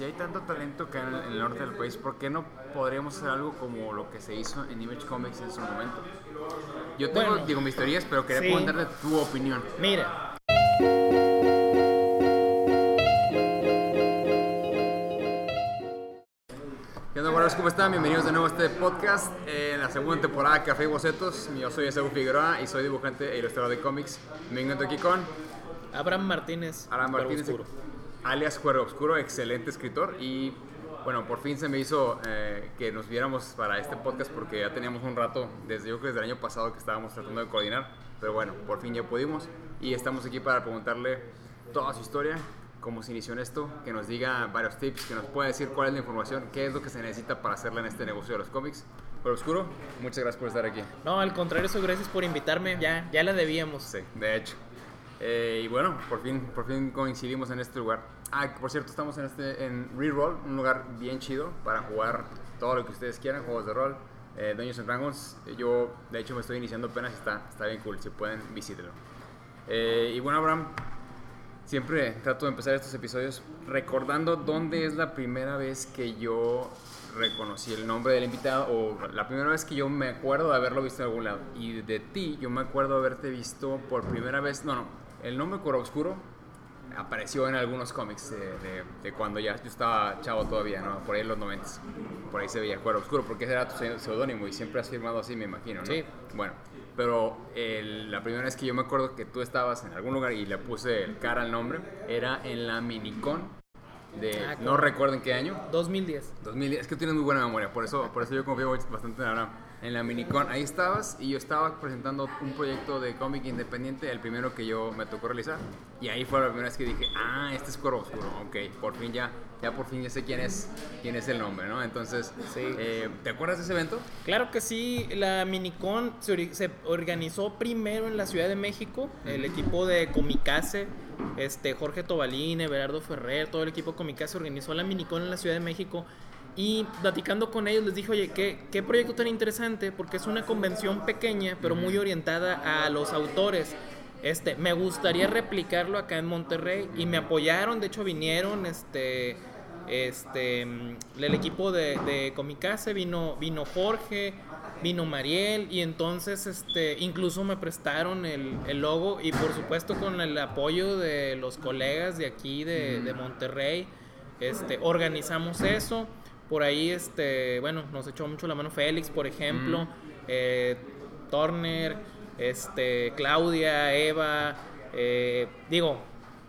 si hay tanto talento acá en el, en el norte del país, ¿por qué no podríamos hacer algo como lo que se hizo en Image Comics en su momento? Yo tengo, Bueno, digo, mis teorías, pero quería sí. tu opinión. Mira, ¿Qué onda, guardas? ¿Cómo están? Bienvenidos de nuevo a este podcast en la segunda temporada de Café y Bocetos. Yo soy Esaú Figueroa y soy dibujante e ilustrador de cómics. Me encuentro aquí con Abraham Martínez. Cuervo Martínez, Oscuro. Alias Cuervo Oscuro, excelente escritor. Y bueno, por fin se me hizo eh, que nos viéramos para este podcast porque ya teníamos un rato, desde yo creo que desde el año pasado que estábamos tratando de coordinar. Pero bueno, por fin ya pudimos y estamos aquí para preguntarle toda su historia, cómo se inició en esto, que nos diga varios tips, que nos pueda decir cuál es la información, qué es lo que se necesita para hacerla en este negocio de los cómics. Cuervo Oscuro, muchas gracias por estar aquí. No, al contrario, eso gracias por invitarme. Ya, ya la debíamos. Sí, de hecho. Eh, y bueno, por fin, por fin coincidimos en este lugar. Ah, por cierto, estamos en este en Reroll, un lugar bien chido para jugar todo lo que ustedes quieran, juegos de rol, eh, Dungeons and Dragons. Yo, de hecho, me estoy iniciando apenas, está, está bien cool, si pueden, visítenlo. Eh, y bueno, Abraham, siempre trato de empezar estos episodios recordando dónde es la primera vez que yo reconocí el nombre del invitado o la primera vez que yo me acuerdo de haberlo visto en algún lado. Y de ti, yo me acuerdo de haberte visto por primera vez, no, no, el nombre Cuero Oscuro apareció en algunos cómics de, de- de cuando ya yo estaba chavo todavía, ¿no? Por ahí en los 90 Por ahí se veía Cuero Oscuro, porque ese era tu seudónimo y siempre has firmado así, me imagino, ¿no? Sí. Bueno, pero el- la primera vez que yo me acuerdo que tú estabas en algún lugar y le puse el cara al nombre era en la Minicon de Ah, no recuerdo en qué año. 2010. 2010, es que tienes muy buena memoria, por eso, por eso yo confío bastante en Abraham. En la Minicon, ahí estabas y yo estaba presentando un proyecto de cómic independiente, el primero que yo me tocó realizar. Y ahí fue la primera vez que dije, ah, este es Cuervo Oscuro, ok, por fin ya, ya por fin ya sé quién es, quién es el nombre, ¿no? Entonces, Sí. eh, ¿te acuerdas de ese evento? Claro que sí, la Minicon se, se organizó primero en la Ciudad de México, el equipo de Comicase, este, Jorge Tobalín, Everardo Ferrer, todo el equipo Comicase organizó la Minicon en la Ciudad de México y platicando con ellos les dije, oye, ¿qué, qué proyecto tan interesante, porque es una convención pequeña, pero muy orientada a los autores. Este, me gustaría replicarlo acá en Monterrey y me apoyaron, de hecho vinieron, este, este, mm, el equipo de, de Comicase vino, vino Jorge, vino Mariel y entonces, este, incluso me prestaron el, el logo y por supuesto con el apoyo de los colegas de aquí de, de Monterrey, este, organizamos eso. Por ahí, este, bueno, nos echó mucho la mano Félix, por ejemplo, eh, Turner, este, Claudia, Eva, eh, digo,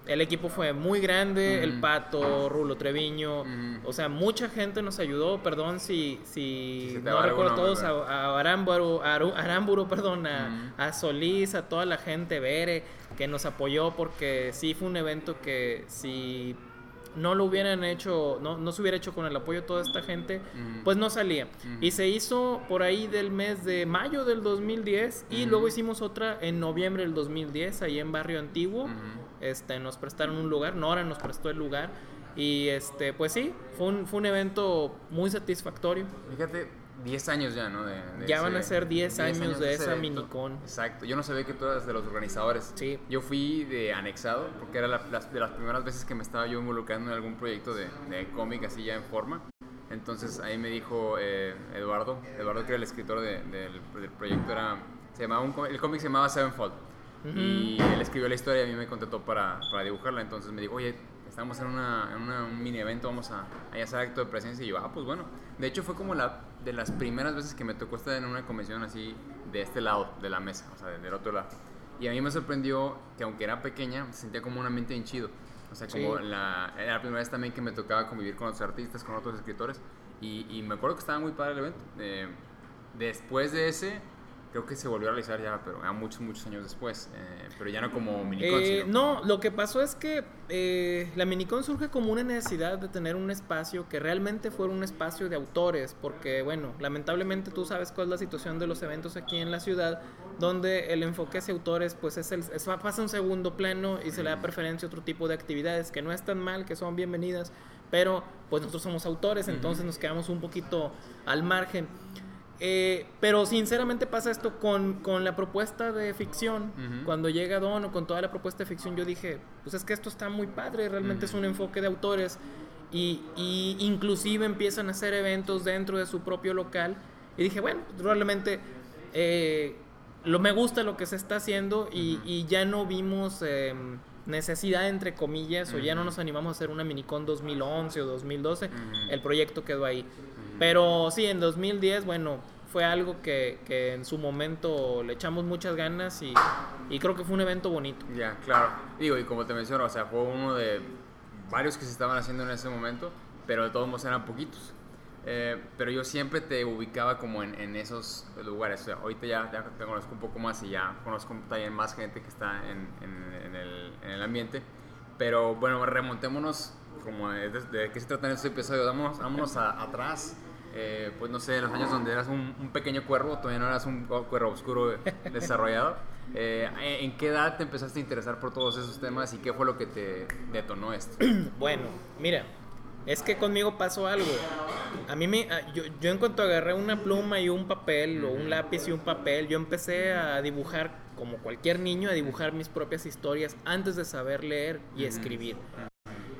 el equipo fue muy grande, el Pato, Rulo Treviño, o sea, mucha gente nos ayudó, perdón si, si no recuerdo nombre, todos, a, a a Aramburu, perdón, a, a Solís, a toda la gente, Bere, que nos apoyó porque sí fue un evento que si no lo hubieran hecho, no, no se hubiera hecho con el apoyo de toda esta gente, pues no salía. Y se hizo por ahí del mes de mayo del 2010 y luego hicimos otra en noviembre del 2010 ahí en Barrio Antiguo. Este, nos prestaron un lugar, Nora nos prestó el lugar y este, pues sí, fue un, fue un evento muy satisfactorio. Fíjate, 10 años ya, ¿no? De, de Ya ese- van a ser 10 años de ese esa. Minicon. Exacto, yo no sabía que tú eras de los organizadores. Sí. Yo fui de anexado, porque era la- las, de las primeras veces que me estaba yo involucrando en algún proyecto de, de cómic así ya en forma. Entonces ahí me dijo eh, Eduardo, Eduardo que era el escritor de- del, del proyecto, era, se llamaba un el cómic se llamaba Sevenfold. Y él escribió la historia y a mí me contrató para, para dibujarla. Entonces me dijo, oye, estamos en, una, en una- un mini evento, vamos a, a hacer acto de presencia. Y yo, ah, pues bueno. De hecho fue como la de las primeras veces que me tocó estar en una convención así de este lado de la mesa, o sea, del otro lado. Y a mí me sorprendió que aunque era pequeña, se sentía como un ambiente bien chido. O sea, como Sí. la, era la primera vez también que me tocaba convivir con otros artistas, con otros escritores. Y, y me acuerdo que estaba muy padre el evento. Eh, después de ese, creo que se volvió a realizar ya, pero ya muchos, muchos años después. eh, pero ya no como minicon, Eh, no, lo que pasó es que eh, la Minicon surge como una necesidad de tener un espacio que realmente fuera un espacio de autores, porque bueno, lamentablemente tú sabes cuál es la situación de los eventos aquí en la ciudad, donde el enfoque hacia autores pues es el, es- pasa a un segundo plano y se le da preferencia a otro tipo de actividades que no están mal, que son bienvenidas, pero pues nosotros somos autores, entonces nos quedamos un poquito al margen. Eh, pero sinceramente pasa esto con, con la propuesta de ficción. Ujú. Cuando llega Don o con toda la propuesta de ficción, yo dije, pues es que esto está muy padre, realmente es un enfoque de autores. y, y inclusive empiezan a hacer eventos dentro de su propio local. Y dije, bueno, probablemente eh, lo, me gusta lo que se está haciendo y, y ya no vimos eh, necesidad, entre comillas, o ya no nos animamos a hacer una minicon 2011 o 2012. El proyecto quedó ahí. Pero sí, en 2010, bueno, fue algo que, que, en su momento le echamos muchas ganas y, y, creo que fue un evento bonito. Ya, claro. Digo, y como te menciono, o sea, fue uno de varios que se estaban haciendo en ese momento, pero de todos modos eran poquitos. Eh, pero yo siempre te ubicaba como en, en esos lugares. O sea, ahorita ya, ya, te conozco un poco más y ya conozco también más gente que está en, en, en el, el, ambiente. Pero bueno, remontémonos como de, de, qué se trata en este episodio. Vámonos, vámonos a, atrás. Eh, pues no sé, los años donde eras un, un, pequeño cuervo, todavía no eras un cuervo oscuro desarrollado. Eh, ¿En qué edad te empezaste a interesar por todos esos temas y qué fue lo que te detonó esto? Bueno, mira, es que conmigo pasó algo. A mí me. Yo, yo en cuanto agarré una pluma y un papel, o un lápiz y un papel, yo empecé a dibujar, como cualquier niño, a dibujar mis propias historias antes de saber leer y escribir.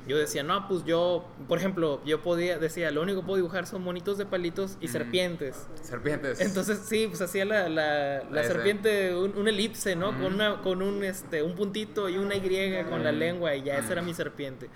Yo decía, no, pues yo, por ejemplo, yo podía, decía, lo único que puedo dibujar son monitos de palitos y serpientes. Serpientes. Entonces, sí, pues hacía la, la, la serpiente, un, un, elipse, ¿no? Con, una, con un, este, un puntito y una Y con la lengua y ya esa era mi serpiente.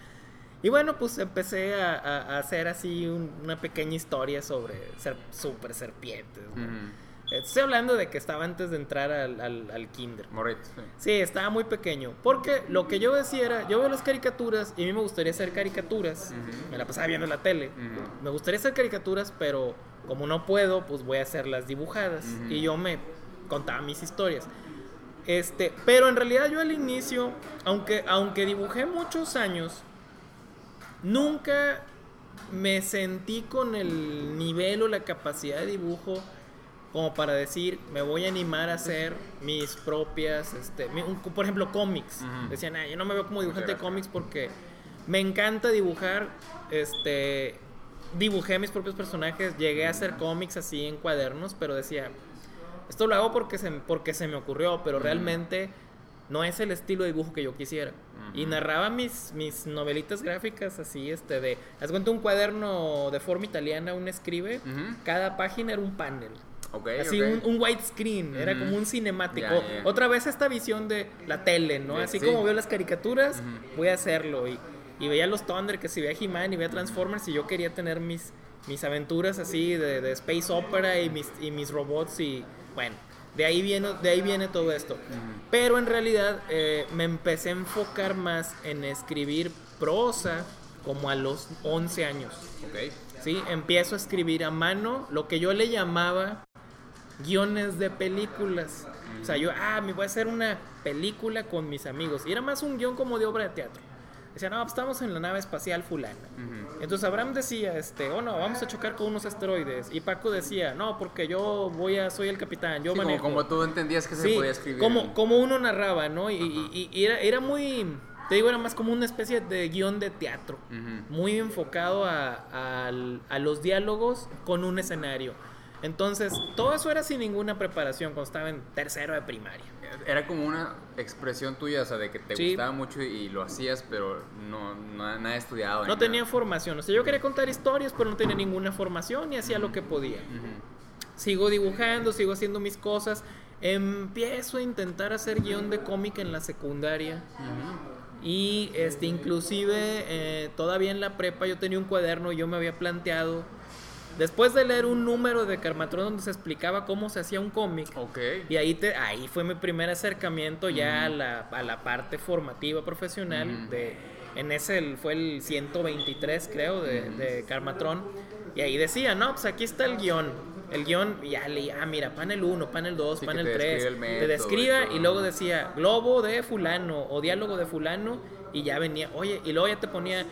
Y bueno, pues empecé a, a, a hacer así un, una pequeña historia sobre ser, super serpientes. ¿no? Estoy hablando de que estaba antes de entrar al, al, al kinder. Morito, sí. sí. estaba muy pequeño. Porque lo que yo decía era, yo veo las caricaturas y a mí me gustaría hacer caricaturas. Uh -huh. Me la pasaba viendo en la tele. Uh -huh. Me gustaría hacer caricaturas, pero como no puedo, pues voy a hacerlas dibujadas. Y yo me contaba mis historias. Este, pero en realidad yo al inicio, aunque, aunque dibujé muchos años, nunca me sentí con el nivel o la capacidad de dibujo como para decir, me voy a animar a hacer mis propias, este, mi, un, por ejemplo, cómics. Uh -huh. Decían, ah, yo no me veo como dibujante de cómics porque me encanta dibujar, este, dibujé mis propios personajes, llegué a hacer cómics así en cuadernos, pero decía, esto lo hago porque se, porque se me ocurrió, pero uh -huh. realmente no es el estilo de dibujo que yo quisiera. Uh -huh. Y narraba mis, mis novelitas gráficas así, este, de, haz cuenta un cuaderno de forma italiana, un escribe, cada página era un panel. Okay, así okay. un, un widescreen, mm. era como un cinemático. Yeah, yeah. Otra vez esta visión de la tele, ¿no? Así sí. como veo las caricaturas, mm -hmm. voy a hacerlo. Y, y, veía los Thunder, que si veía He-Man y veía Transformers, y yo quería tener mis, mis aventuras así de, de Space Opera y mis, y mis robots. Y bueno, de ahí viene, de ahí viene todo esto. Mm -hmm. Pero en realidad eh, me empecé a enfocar más en escribir prosa como a los 11 años. Okay. ¿Sí? Empiezo a escribir a mano lo que yo le llamaba guiones de películas. O sea, yo, ah, me voy a hacer una película con mis amigos. Y era más un guion como de obra de teatro. Decía, no, estamos en la nave espacial fulana. Uh -huh. Entonces Abraham decía, este, oh no, vamos a chocar con unos asteroides. Y Paco decía, no, porque yo voy a, soy el capitán, yo sí, manejo. Como, como, tú entendías que sí, se podía escribir. Como, como uno narraba, ¿no? Y, uh -huh. y, y era, era, muy, te digo, era más como una especie de guion de teatro. Uh -huh. Muy enfocado a, a, a los diálogos con un escenario. Entonces, todo eso era sin ninguna preparación cuando estaba en tercero de primaria. Era como una expresión tuya, o sea, de que te sí. gustaba mucho y lo hacías, pero no, no nada estudiado. No tenía formación. O sea, yo quería contar historias, pero no tenía ninguna formación y hacía lo que podía. Uh -huh. Sigo dibujando, sigo haciendo mis cosas. Empiezo a intentar hacer guion de cómic en la secundaria. Uh -huh. Y este, inclusive, eh, todavía en la prepa yo tenía un cuaderno y yo me había planteado Después de leer un número de Carmatron donde se explicaba cómo se hacía un cómic. Okay. Y ahí, te, ahí fue mi primer acercamiento ya mm. a, la, a, la, parte formativa profesional. Mm. de En ese fue el 123, creo, de, mm. de Carmatron. Y ahí decía, no, pues aquí está el guion. El guion, ya leía, ah, mira, panel 1, panel 2, sí, panel 3. Te describa y, y luego decía, globo de fulano o diálogo de fulano. Y ya venía, oye, y luego ya te ponía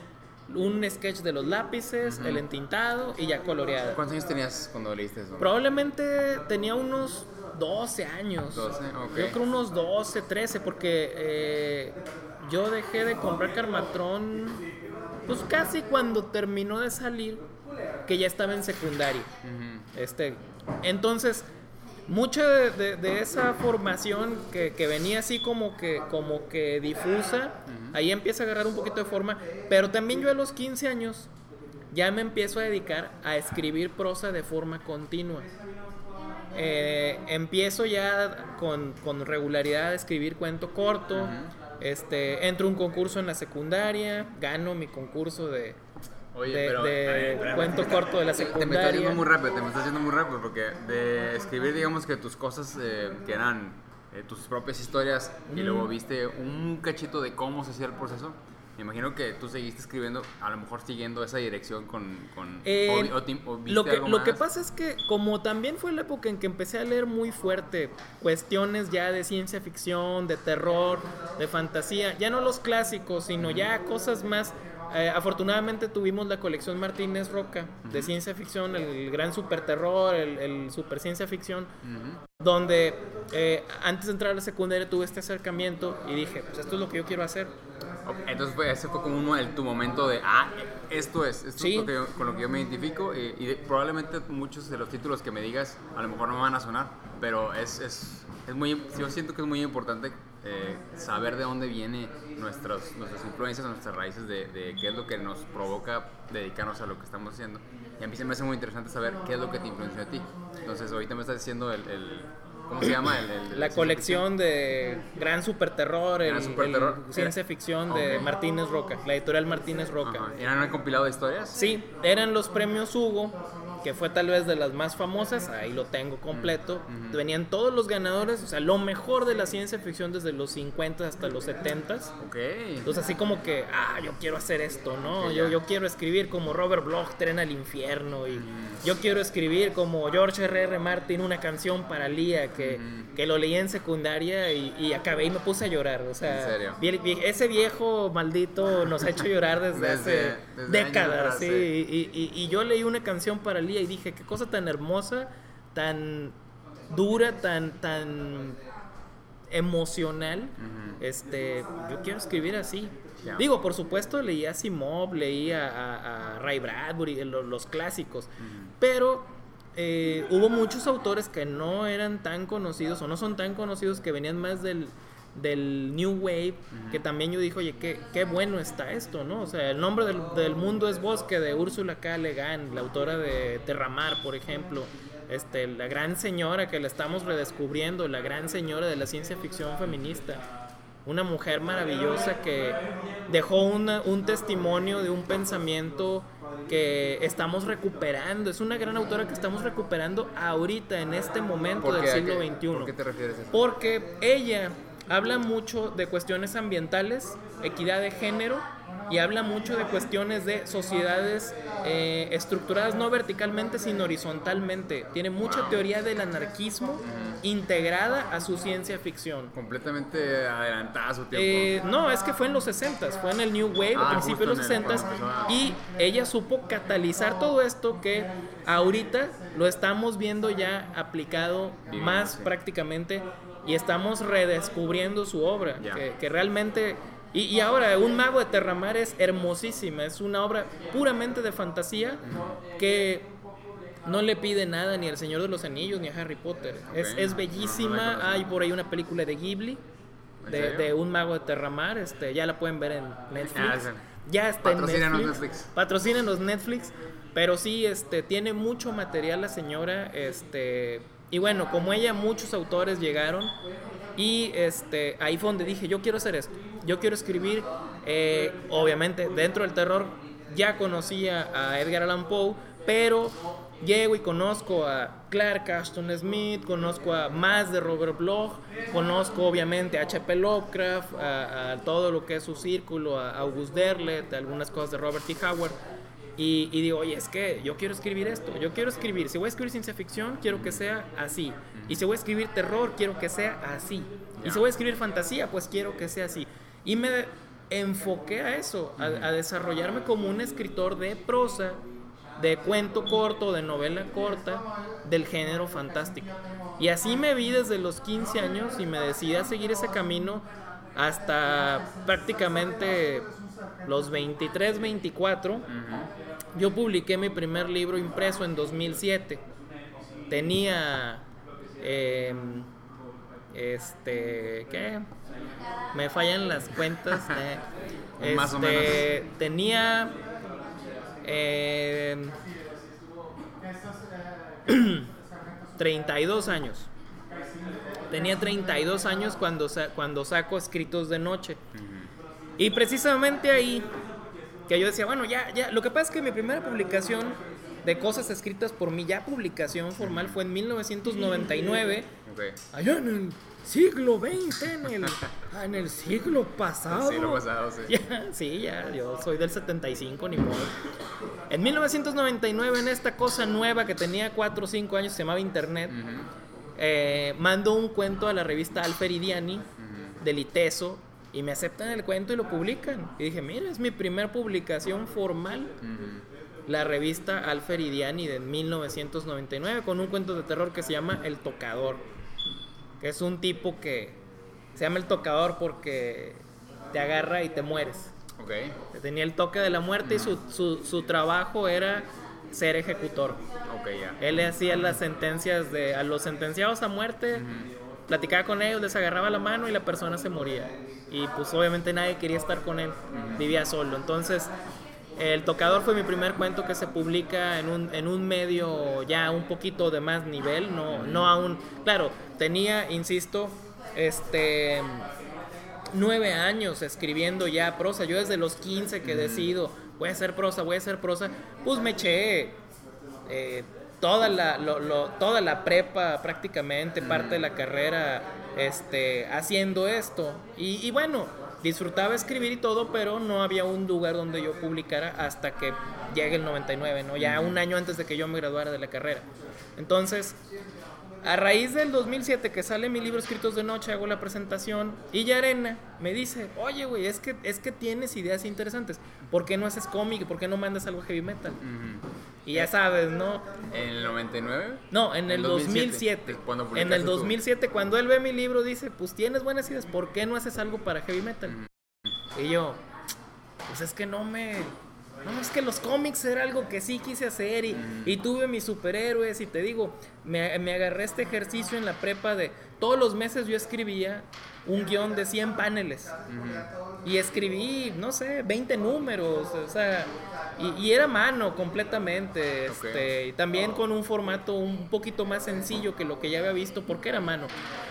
un sketch de los lápices, uh -huh. el entintado y ya coloreado. ¿Cuántos años tenías cuando leíste eso? Probablemente tenía unos 12 años. 12, ok. Yo creo unos 12, 13, porque eh, yo dejé de comprar Carmatrón pues casi cuando terminó de salir, que ya estaba en secundaria. Uh -huh. Este, entonces, mucha de, de, esa formación que, que, venía así como que, como que difusa, ahí empieza a agarrar un poquito de forma, pero también yo a los 15 años ya me empiezo a dedicar a escribir prosa de forma continua. Eh, empiezo ya con, con, regularidad a escribir cuento corto, este, entro a un concurso en la secundaria, gano mi concurso de, de, cuento corto de la secundaria. Te, me estás yendo muy rápido, te me estás yendo muy rápido porque de escribir, digamos que tus cosas eh, que eran eh, tus propias historias y luego viste un cachito de cómo se hacía el proceso. Me imagino que tú seguiste escribiendo, a lo mejor siguiendo esa dirección con... con eh, lo, que, lo que pasa es que como también fue la época en que empecé a leer muy fuerte cuestiones ya de ciencia ficción, de terror, de fantasía, ya no los clásicos, sino ya cosas más eh, afortunadamente tuvimos la colección Martínez Roca de ciencia ficción, el, gran super terror, el, super ciencia ficción, donde eh, antes de entrar a la secundaria tuve este acercamiento y dije, pues esto es lo que yo quiero hacer. Entonces fue, ese fue como uno, el, tu momento de, ah, esto es, esto es con lo que yo me identifico y, probablemente muchos de los títulos que me digas a lo mejor no me van a sonar, pero es, es, es muy, yo siento que es muy importante eh, saber de dónde vienen nuestras, nuestras influencias, nuestras raíces, de, de, qué es lo que nos provoca dedicarnos a lo que estamos haciendo. Y a mí se me hace muy interesante saber qué es lo que te influenció a ti. Entonces, ahorita me estás diciendo el, el ¿Cómo se llama? El, la colección de Gran Super Terror, el, ciencia ficción de Martínez Roca, la editorial Martínez Roca. ¿Eran un compilado de historias? Sí, eran los premios Hugo que fue tal vez de las más famosas, ahí lo tengo completo. Venían todos los ganadores, o sea, lo mejor de la ciencia ficción desde los 50 hasta los 70. Ok. Entonces, así como que, ah, yo quiero hacer esto, ¿no? yo, yo quiero escribir como Robert Bloch, Tren al Infierno, y yo quiero escribir como George R.R. R. Martin, una canción para Lía, que, que lo leí en secundaria y, acabé y me puse a llorar. O sea, ese viejo maldito nos ha hecho llorar desde, hace décadas, sí. Y, y, yo leí una canción para Lía y dije, qué cosa tan hermosa, tan dura, tan, tan emocional. Este, yo quiero escribir así. Digo, por supuesto, leí a Simov, leí a, Ray Bradbury, los, clásicos, pero eh, hubo muchos autores que no eran tan conocidos o no son tan conocidos que venían más del, del New Wave, que también yo dije, oye, qué, qué bueno está esto, ¿no? O sea, el nombre del, del mundo es Bosque de Úrsula K. Le Guin, la autora de Terramar, por ejemplo. Este, la gran señora que la estamos redescubriendo, la gran señora de la ciencia ficción feminista. Una mujer maravillosa que dejó una, un testimonio de un pensamiento que estamos recuperando. Es una gran autora que estamos recuperando ahorita, en este momento del siglo XXI. ¿Por qué te refieres a eso? Porque ella habla mucho de cuestiones ambientales, equidad de género y habla mucho de cuestiones de sociedades eh, estructuradas no verticalmente sino horizontalmente. Tiene mucha teoría del anarquismo integrada a su ciencia ficción. Completamente adelantada a su tiempo. Eh, no, es que fue en los 60 fue en el New Wave, a ah, principios de los 60 y ella supo catalizar todo esto que ahorita lo estamos viendo ya aplicado más prácticamente y estamos redescubriendo su obra, que, realmente... Y, ahora, Un mago de Terramar es hermosísima, es una obra puramente de fantasía que no le pide nada ni al Señor de los Anillos ni a Harry Potter. Es, bellísima, hay por ahí una película de Ghibli, de, Un mago de Terramar, este, ya la pueden ver en Netflix. Ah, ya está en Netflix. Patrocinen los Netflix. Pero sí, este, tiene mucho material la señora, este y bueno, como ella, muchos autores llegaron y este, ahí fue donde dije, yo quiero hacer esto, yo quiero escribir, eh, obviamente dentro del terror ya conocía a Edgar Allan Poe, pero llego y conozco a Clark Ashton Smith, conozco a más de Robert Bloch, conozco obviamente a H.P. Lovecraft, a, todo lo que es su círculo, a August Derlet, algunas cosas de Robert T. Howard. Y, digo, oye, es que yo quiero escribir esto, yo quiero escribir, si voy a escribir ciencia ficción, quiero que sea así. Y si voy a escribir terror, quiero que sea así. Y si voy a escribir fantasía, pues quiero que sea así. Y me enfoqué a eso, a, desarrollarme como un escritor de prosa, de cuento corto, de novela corta, del género fantástico. Y así me vi desde los 15 años y me decidí a seguir ese camino hasta prácticamente los 23, 24. Yo publiqué mi primer libro impreso en 2007. Tenía Em, este, ¿qué? Me fallan las cuentas. eh. Más o Este, Tenía. em, 32 años. Tenía 32 años cuando, sa- cuando saco escritos de noche. Y precisamente ahí, que yo decía, bueno, ya, ya. Lo que pasa es que mi primera publicación de cosas escritas por mí, ya publicación formal, fue en 1999. Ok. Allá en el siglo XX, en el, ah, en el siglo pasado. Sí, lo pasado, sí. Ya, sí, ya, yo soy del 75, ni modo. En 1999, en esta cosa nueva que tenía 4 o 5 años, se llamaba Internet, Ujú. eh, mando un cuento a la revista Alferidiani del ITESO y me aceptan el cuento y lo publican. Y dije, mira, es mi primera publicación formal, Ujú. la revista Alferidiani de 1999, con un cuento de terror que se llama El Tocador, que es un tipo que se llama El Tocador porque te agarra y te mueres. Ok. Tenía el toque de la muerte y su, su, su trabajo era ser ejecutor. Ok, ya. Él le hacía las sentencias de a los sentenciados a muerte, platicaba con ellos, les agarraba la mano y la persona se moría. Y pues obviamente nadie quería estar con él, vivía solo. Entonces, El Tocador fue mi primer cuento que se publica en un, en un medio ya un poquito de más nivel, no, no aún, claro, tenía, insisto, este nueve años escribiendo ya prosa. Yo desde los 15 que decido, voy a hacer prosa, voy a hacer prosa, pues me eché eh, toda, la, lo- lo- toda la prepa prácticamente, parte de la carrera este, haciendo esto. Y, y bueno, disfrutaba escribir y todo, pero no había un lugar donde yo publicara hasta que llegue el 99, ¿no? Ya un año antes de que yo me graduara de la carrera. Entonces, a raíz del 2007 que sale mi libro Escritos de Noche, hago la presentación y Yarena me dice, oye, güey, es que, es que tienes ideas interesantes. ¿Por qué no haces cómic? ¿Por qué no mandas algo heavy metal? Ujú. Y ya sabes, ¿no? ¿En el 99? No, en el 2007. 2007, cuando En el tú. 2007, cuando él ve mi libro, dice, pues tienes buenas ideas, ¿por qué no haces algo para heavy metal? Y yo, pues es que no me... No, es que los cómics era algo que sí quise hacer y, y tuve mis superhéroes y te digo, me, me agarré este ejercicio en la prepa de todos los meses yo escribía un guion de 100 paneles y escribí, no sé, 20 números, o sea, y, y era mano completamente, Ok. este, y también con un formato un poquito más sencillo que lo que ya había visto porque era mano.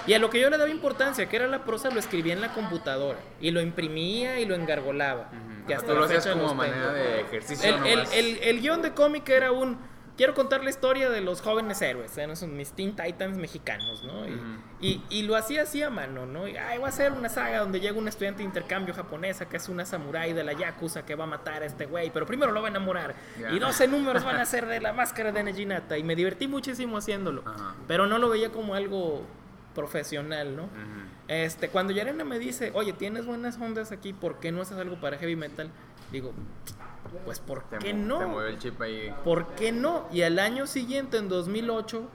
Y a lo que yo le daba importancia, que era la prosa, lo escribía en la computadora y lo imprimía y lo engargolaba. Que hasta Tú la lo hacías como manera tengo. de ejercicio El, el, el, el guion de cómic era un. Quiero contar la historia de los jóvenes héroes, eran esos mis Teen Titans mexicanos, ¿no? Y, Ujú. y, y lo hacía así a mano, ¿no? Y, ay, voy a hacer una saga donde llega un estudiante de intercambio japonesa que es una samurái de la Yakuza que va a matar a este güey, pero primero lo va a enamorar. Ya. Y 12 números van a ser de la máscara de Nejinata. Y me divertí muchísimo haciéndolo. Ajá. Pero no lo veía como algo profesional, ¿no? Ujú. Este, cuando Yarena me dice, oye, tienes buenas ondas aquí, ¿por qué no haces algo para heavy metal? Digo, pues ¿por qué no? Te movió el chip ahí. ¿Por qué no? Y al año siguiente, en 2008,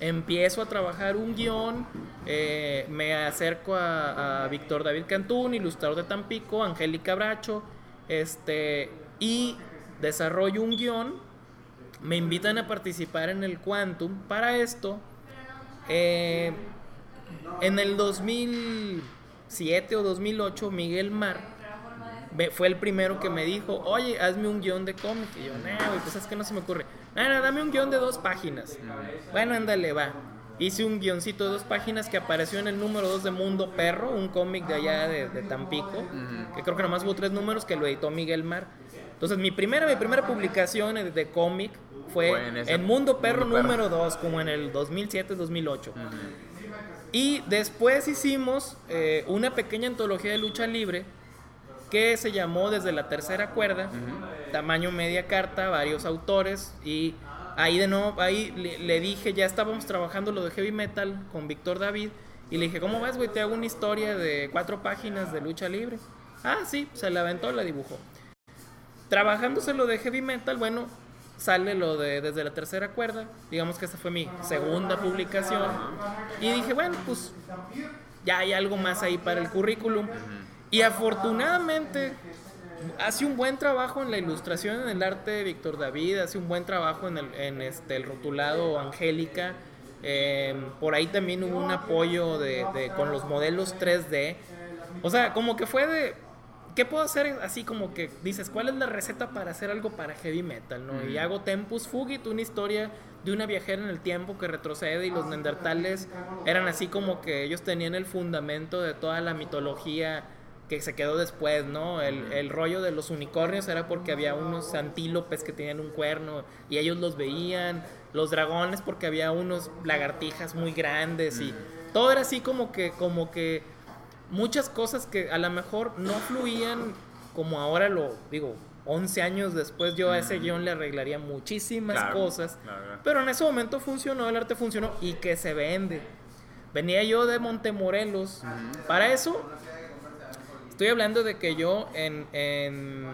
empiezo a trabajar un guion, eh, me acerco a, a Víctor David Cantún, ilustrador de Tampico, Angélica Bracho, este, y desarrollo un guion, me invitan a participar en el Quantum. Para esto, eh, en el 2007 o 2008, Miguel Mar fue el primero que me dijo, oye, hazme un guion de cómic. Y yo, no, güey, pues es que no se me ocurre. Nada, dame un guion de dos páginas. Bueno, ándale, va. Hice un guioncito de dos páginas que apareció en el número 2 de Mundo Perro, un cómic de allá de, de Tampico, que creo que nomás hubo tres números que lo editó Miguel Mar. Entonces, mi primera, mi primera publicación de, de cómic fue, Fue en esa- en Mundo Perro Mundo Perro. número 2, como en el 2007-2008. Y después hicimos eh, una pequeña antología de lucha libre que se llamó Desde la Tercera Cuerda, tamaño media carta, varios autores. Y ahí de nuevo, ahí le, le dije, ya estábamos trabajando lo de heavy metal con Víctor David. Y le dije, ¿cómo ves, güey? Te hago una historia de cuatro páginas de lucha libre. Ah, sí, se la aventó, la dibujó. Trabajándose lo de heavy metal, bueno, sale lo de desde la tercera cuerda. Digamos que esa fue mi segunda publicación. Y dije, bueno, pues ya hay algo más ahí para el currículum. Y afortunadamente hace un buen trabajo en la ilustración, en el arte de Víctor David, hace un buen trabajo en el, en este, el rotulado Angélica. Eh, por ahí también hubo un apoyo de, de- con los modelos 3D. O sea, como que fue de... ¿Qué puedo hacer así como que dices, cuál es la receta para hacer algo para heavy metal? ¿no? Y hago Tempus Fugit, una historia de una viajera en el tiempo que retrocede y los neandertales eran así como que ellos tenían el fundamento de toda la mitología que se quedó después, ¿no? El, el rollo de los unicornios era porque había unos antílopes que tenían un cuerno y ellos los veían, los dragones porque había unos lagartijas muy grandes y todo era así como que, como que muchas cosas que a lo mejor no fluían como ahora lo digo. 11 años después yo a ese guion le arreglaría muchísimas Claro, cosas, claro, pero en ese momento funcionó, el arte funcionó y que se vende. Venía yo de Montemorelos. Para eso, estoy hablando de que yo en, en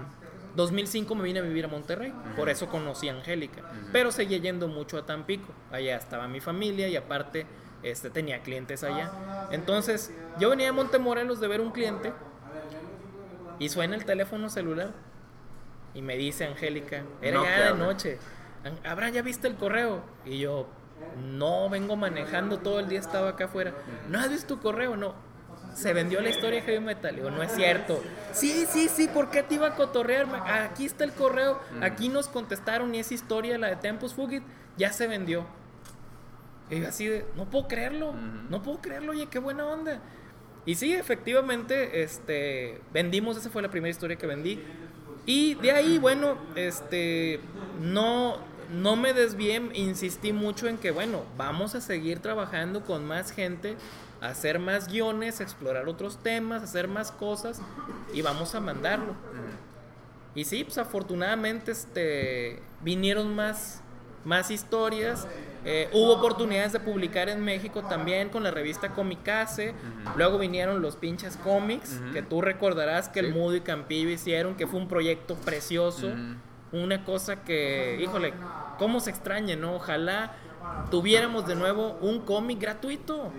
2005 me vine a vivir a Monterrey. Por eso conocí a Angélica. Pero seguía yendo mucho a Tampico. Allá estaba mi familia y aparte este, tenía clientes allá. Entonces, yo venía a Montemorelos de ver un cliente y suena el teléfono celular. Y me dice Angélica, era No, ya de noche. "An- Abraham, ¿ya viste el correo? Y yo, no, vengo manejando todo el día, estaba acá afuera. ¿No has visto tu correo? No. Se vendió la historia de Heavy Metal. Digo, no es cierto. Sí, sí, sí, ¿por qué te iba a cotorrear? Aquí está el correo, aquí nos contestaron y esa historia, la de Tempus Fugit, ya se vendió. Y así de, no puedo creerlo, no puedo creerlo, oye, qué buena onda. Y sí, efectivamente, este, vendimos, esa fue la primera historia que vendí. Y de ahí, bueno, este, no, no me desvié, insistí mucho en que, bueno, vamos a seguir trabajando con más gente, hacer más guiones, explorar otros temas, hacer más cosas y vamos a mandarlo. Y sí, pues afortunadamente este, vinieron más, más historias. Eh, hubo oportunidades de publicar en México también con la revista Comicase. Luego vinieron los pinches cómics, que tú recordarás que el. Mudo y Campillo hicieron, que fue un proyecto precioso. Una cosa que, híjole, cómo se extraña, ¿no? Ojalá tuviéramos de nuevo un cómic gratuito.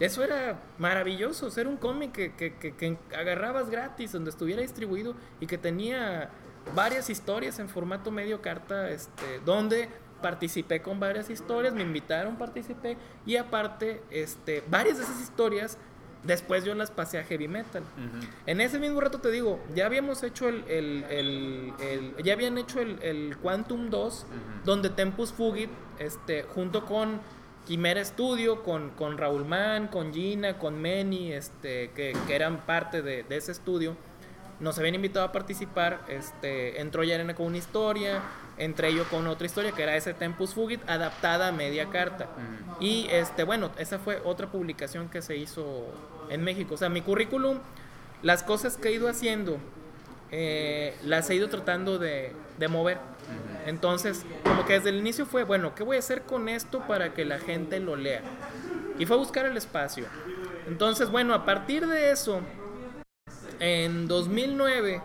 Eso era maravilloso, ser un cómic que, que- que- que agarrabas gratis, donde estuviera distribuido y que tenía varias historias en formato medio carta, este, donde participé con varias historias, me invitaron, participé y aparte, este, varias de esas historias, después yo las pasé a heavy metal. En ese mismo rato te digo, ya habíamos hecho el, el- el- el- ya habían hecho el, el Quantum 2, donde Tempus Fugit, este, junto con Quimera Studio, con, con Raúl Mann, con Gina, con Manny, este, que, que eran parte de, de ese estudio, nos habían invitado a participar, este, entró ya Arena con una historia, entré yo con otra historia que era ese Tempus Fugit adaptada a media carta. Y este, bueno, esa fue otra publicación que se hizo en México. O sea, mi currículum, las cosas que he ido haciendo, eh, las he ido tratando de, de mover. Entonces, como que desde el inicio fue, bueno, ¿qué voy a hacer con esto para que la gente lo lea? Y fue a buscar el espacio. Entonces, bueno, a partir de eso, en 2009,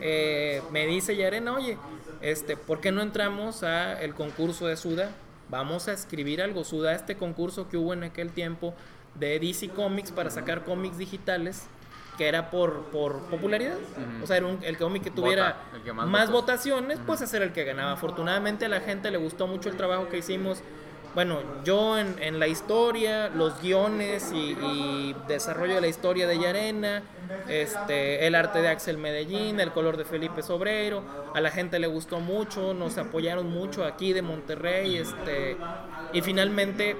eh, me dice Yarena, oye, este, ¿por qué no entramos a el concurso de Suda? Vamos a escribir algo. Suda, este concurso que hubo en aquel tiempo de DC Comics para sacar cómics digitales, que era por, por popularidad. O sea, era un- el cómic que tuviera Vota, que más más, votaciones, pues ese era el que ganaba. Afortunadamente a la gente le gustó mucho el trabajo que hicimos. Bueno, yo en, en la historia, los guiones y, y desarrollo de la historia de Yarena, este, el arte de Axel Medellín, el color de Felipe Sobreiro, a la gente le gustó mucho, nos apoyaron mucho aquí de Monterrey, este, y finalmente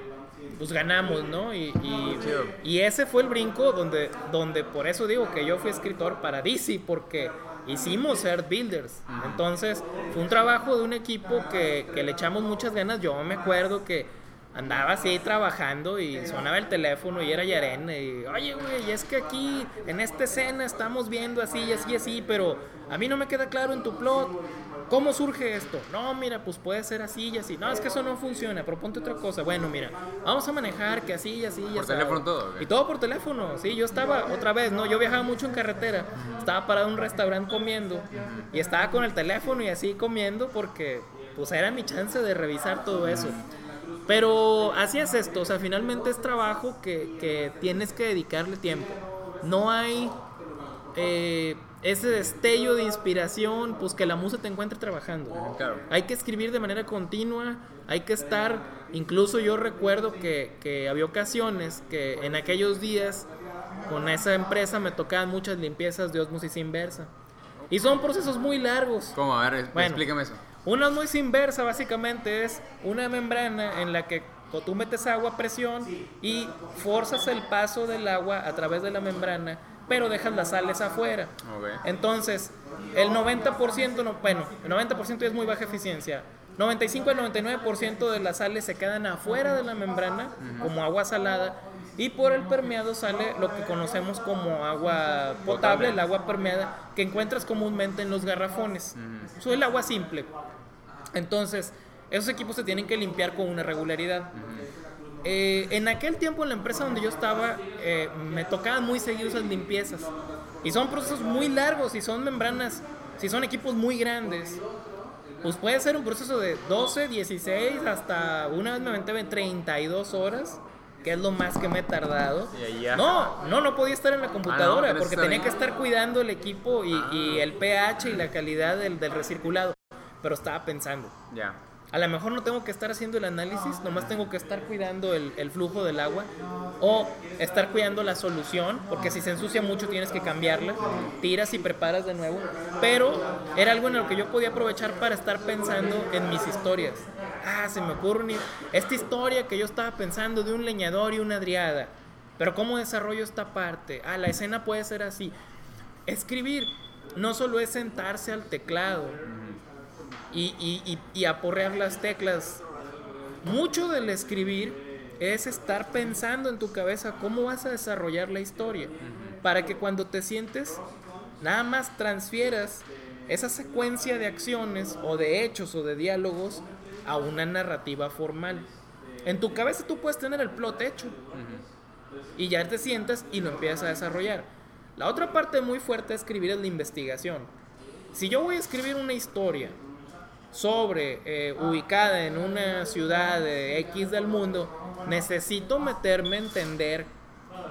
pues ganamos, ¿no? Y, y, Chido. y ese fue el brinco donde, donde por eso digo que yo fui escritor para DC, porque hicimos Earth Builders. Entonces, fue un trabajo de un equipo que, que le echamos muchas ganas. Yo me acuerdo que andaba así trabajando y sonaba el teléfono y era Yarena y, oye, güey, es que aquí en esta escena estamos viendo así y así y así, pero a mí no me queda claro en tu plot. ¿Cómo surge esto? No, mira, pues puede ser así y así. No, es que eso no funciona, proponte otra cosa. Bueno, mira, vamos a manejar que así y así y ¿Por así. teléfono todo, o qué? Y todo por teléfono, sí, yo estaba otra vez, ¿no? Yo viajaba mucho en carretera, estaba parado en un restaurante comiendo y estaba con el teléfono y así comiendo porque pues era mi chance de revisar todo eso. Pero así es esto, o sea, finalmente es trabajo que, que tienes que dedicarle tiempo. No hay... eh, ese destello de inspiración, pues que la musa te encuentre trabajando. Claro. Hay que escribir de manera continua, hay que estar, incluso yo recuerdo que, que había ocasiones que en aquellos días con esa empresa me tocaban muchas limpiezas de osmosis inversa. Y son procesos muy largos. ¿Cómo? A ver, Bueno. explícame eso. Una osmosis inversa básicamente es una membrana en la que tú metes agua a presión y forzas el paso del agua a través de la membrana, pero dejas las sales afuera. Ok. Entonces, el 90%, no, bueno, el 90% es muy baja eficiencia. 95 al 99% de las sales se quedan afuera de la membrana como agua salada y por el permeado sale lo que conocemos como agua potable, Potable. el agua permeada que encuentras comúnmente en los garrafones. Eso es el agua simple. Entonces, esos equipos se tienen que limpiar con una regularidad. Eh, en aquel tiempo en la empresa donde yo estaba, eh, me tocaban muy seguido esas limpiezas. Y son procesos muy largos y son membranas, si son equipos muy grandes. Pues puede ser un proceso de 12, 16, hasta una vez me aventé 32 horas, que es lo más que me he tardado. No, no, no podía estar en la computadora Ah, porque tenía que estar cuidando el equipo y, y Ah. el pH y la calidad del, del recirculado. Pero estaba pensando, Ya. A lo mejor no tengo que estar haciendo el análisis, nomás tengo que estar cuidando el, flujo del agua o estar cuidando la solución, porque si se ensucia mucho tienes que cambiarla, tiras y preparas de nuevo. Pero era algo en lo que yo podía aprovechar para estar pensando en mis historias. Ah, se me ocurre esta historia que yo estaba pensando de un leñador y una driada. Pero ¿cómo desarrollo esta parte? Ah, la escena puede ser así. Escribir no solo es sentarse al teclado y, y, y, y aporrear las teclas. Mucho del escribir es estar pensando en tu cabeza cómo vas a desarrollar la historia. Para que cuando te sientes, nada más transfieras esa secuencia de acciones o de hechos o de diálogos a una narrativa formal. En tu cabeza tú puedes tener el plot hecho y ya te sientas y lo empiezas a desarrollar. La otra parte muy fuerte de escribir es la investigación. Si yo voy a escribir una historia sobre eh, ubicada en una ciudad de X del mundo, necesito meterme a entender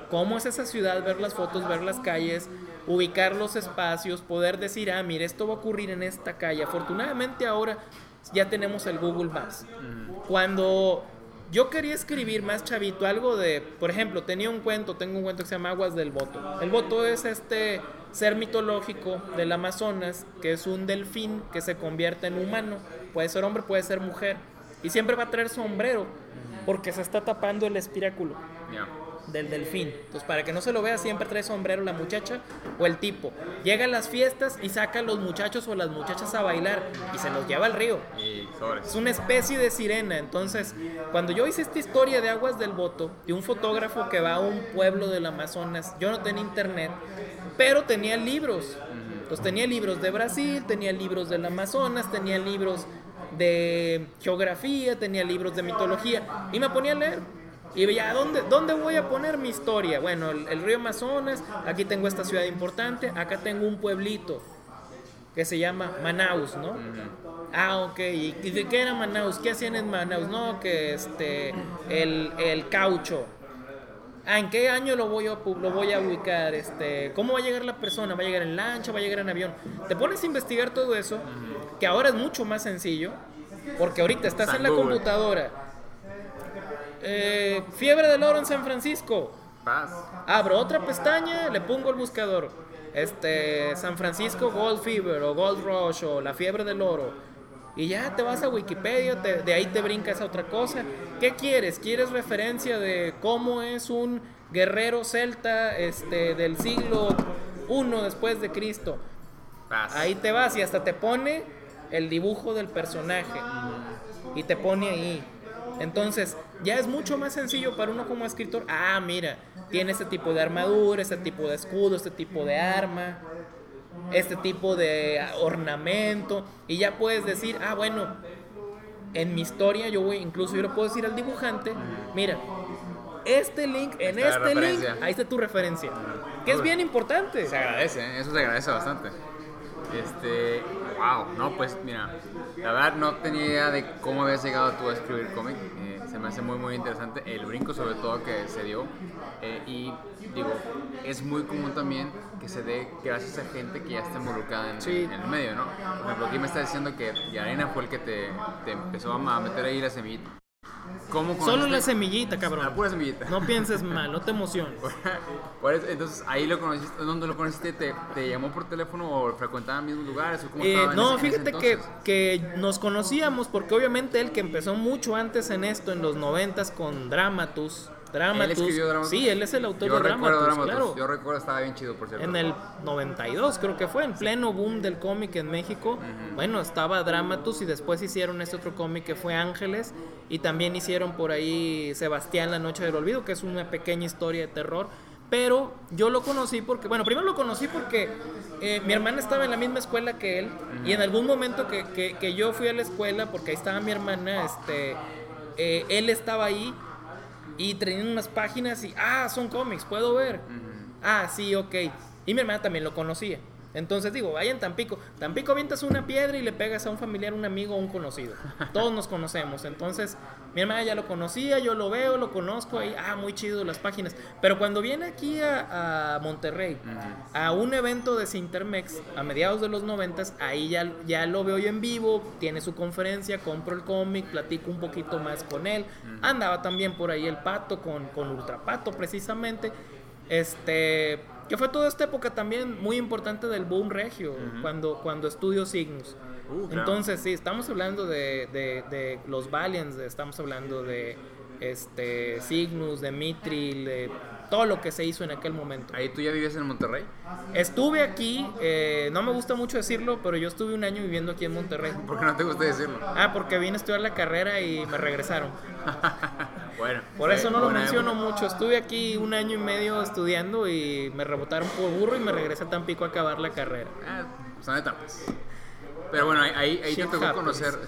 cómo es esa ciudad, ver las fotos, ver las calles, ubicar los espacios, poder decir, ah, mire, esto va a ocurrir en esta calle. Afortunadamente ahora ya tenemos el Google Maps. Cuando yo quería escribir más chavito, algo de, por ejemplo, tenía un cuento, tengo un cuento que se llama Aguas del Voto. El voto es este ser mitológico del Amazonas, que es un delfín que se convierte en humano. Puede ser hombre, puede ser mujer. Y siempre va a traer sombrero, porque se está tapando el espiráculo del delfín. Entonces, para que no se lo vea, siempre trae sombrero la muchacha o el tipo. Llega a las fiestas y saca a los muchachos o las muchachas a bailar y se los lleva al río. Y. Es una especie de sirena. Entonces, cuando yo hice esta historia de Aguas del Voto, de un fotógrafo que va a un pueblo del Amazonas, yo no tenía internet, pero tenía libros. Entonces, tenía libros de Brasil, tenía libros del Amazonas, tenía libros de geografía, tenía libros de mitología, y me ponía a leer. Y veía, ¿dónde, ¿dónde voy a poner mi historia? Bueno, el, el río Amazonas, aquí tengo esta ciudad importante, acá tengo un pueblito que se llama Manaus, ¿no? Ah, ok. ¿Y y de qué era Manaus? ¿Qué hacían en Manaus? No, que este, el, el caucho. Ah, ¿en qué año lo voy, a, lo voy a ubicar? Este, ¿Cómo va a llegar la persona? ¿Va a llegar en lancha? ¿Va a llegar en avión? Te pones a investigar todo eso, que ahora es mucho más sencillo, porque ahorita estás en la computadora. Eh, fiebre del oro en San Francisco. Paz. Abro otra pestaña, le pongo el buscador. Este, San Francisco Gold Fever o Gold Rush o la fiebre del oro. Y ya te vas a Wikipedia, te- de ahí te brincas a otra cosa. ¿Qué quieres? ¿Quieres referencia de cómo es un guerrero celta este, del siglo I después de Cristo? Ahí te vas y hasta te pone el dibujo del personaje. Y te pone ahí. Entonces, ya es mucho más sencillo para uno como escritor. Ah, mira, tiene este tipo de armadura, este tipo de escudo, este tipo de arma, este tipo de ornamento. Y ya puedes decir, ah, bueno, en mi historia yo voy, incluso yo le puedo decir al dibujante, mira, este link, en este link, ahí está tu referencia. Que es bien importante. Se agradece, ¿eh? eso se agradece bastante. Este, Wow, no, pues mira, la verdad no tenía idea de cómo habías llegado tú a escribir cómic. Se me hace muy, muy interesante el brinco, sobre todo, que se dio. Eh, y digo, es muy común también que se dé gracias a gente que ya está involucrada en, Sí. en el medio, ¿no? Por ejemplo, aquí me está diciendo que Yarena fue el que te, te empezó a meter ahí la semillita. ¿Cómo Solo conociste- la semillita, La cabrón. pura semillita. No pienses mal, no te emociones. Entonces ahí lo conociste, ¿dónde lo conociste? ¿Te, te llamó por teléfono o frecuentaban mismos lugares? ¿O cómo Eh, no, ese- fíjate que, que nos conocíamos porque obviamente él que empezó mucho antes en esto, en los noventas con Dramatus. Dramatus. escribió Dramatus? Sí, él es el autor Yo de Dramatus, Dramatus, claro. yo recuerdo, estaba bien chido, por cierto. En el 92 creo que fue, en pleno boom del cómic en México. Bueno, estaba Dramatus y después hicieron este otro cómic que fue Ángeles y también hicieron por ahí Sebastián La Noche del Olvido, que es una pequeña historia de terror. Pero yo lo conocí porque, bueno, primero lo conocí porque eh, mi hermana estaba en la misma escuela que él y en algún momento que, que- que yo fui a la escuela, porque ahí estaba mi hermana, este, eh, él estaba ahí y tenían unas páginas y, ah, son cómics, puedo ver. Ah, sí, ok. Y mi hermana también lo conocía. Entonces digo, vayan Tampico. Tampico avientas una piedra y le pegas a un familiar, un amigo o un conocido. Todos nos conocemos. Entonces, mi hermana ya lo conocía, yo lo veo, lo conozco ahí. Ah, muy chido las páginas. Pero cuando viene aquí a, a Monterrey, a un evento de Sintermex, a mediados de los noventas, ahí ya, ya lo veo yo en vivo, tiene su conferencia, compro el cómic, platico un poquito más con él. Andaba también por ahí el pato con, con Ultrapato, precisamente. Este, que fue toda esta época también muy importante del boom regio, cuando, cuando estudio Signus. Uh, claro. Entonces, sí, estamos hablando de, de- de los Valiants, estamos hablando de este Signus, de Mithril, de todo lo que se hizo en aquel momento. ¿Ahí tú ya vivías en Monterrey? Estuve aquí, eh, no me gusta mucho decirlo, pero yo estuve un año viviendo aquí en Monterrey. ¿Por qué no te gusta decirlo? Ah, porque vine a estudiar la carrera y me regresaron. bueno. Por eso no lo menciono época. mucho. Estuve aquí un año y medio estudiando y me rebotaron por burro y me regresé a Tampico a acabar la carrera. Ah, son etapas. Pero bueno, ahí, ahí, te tocó happens. conocer,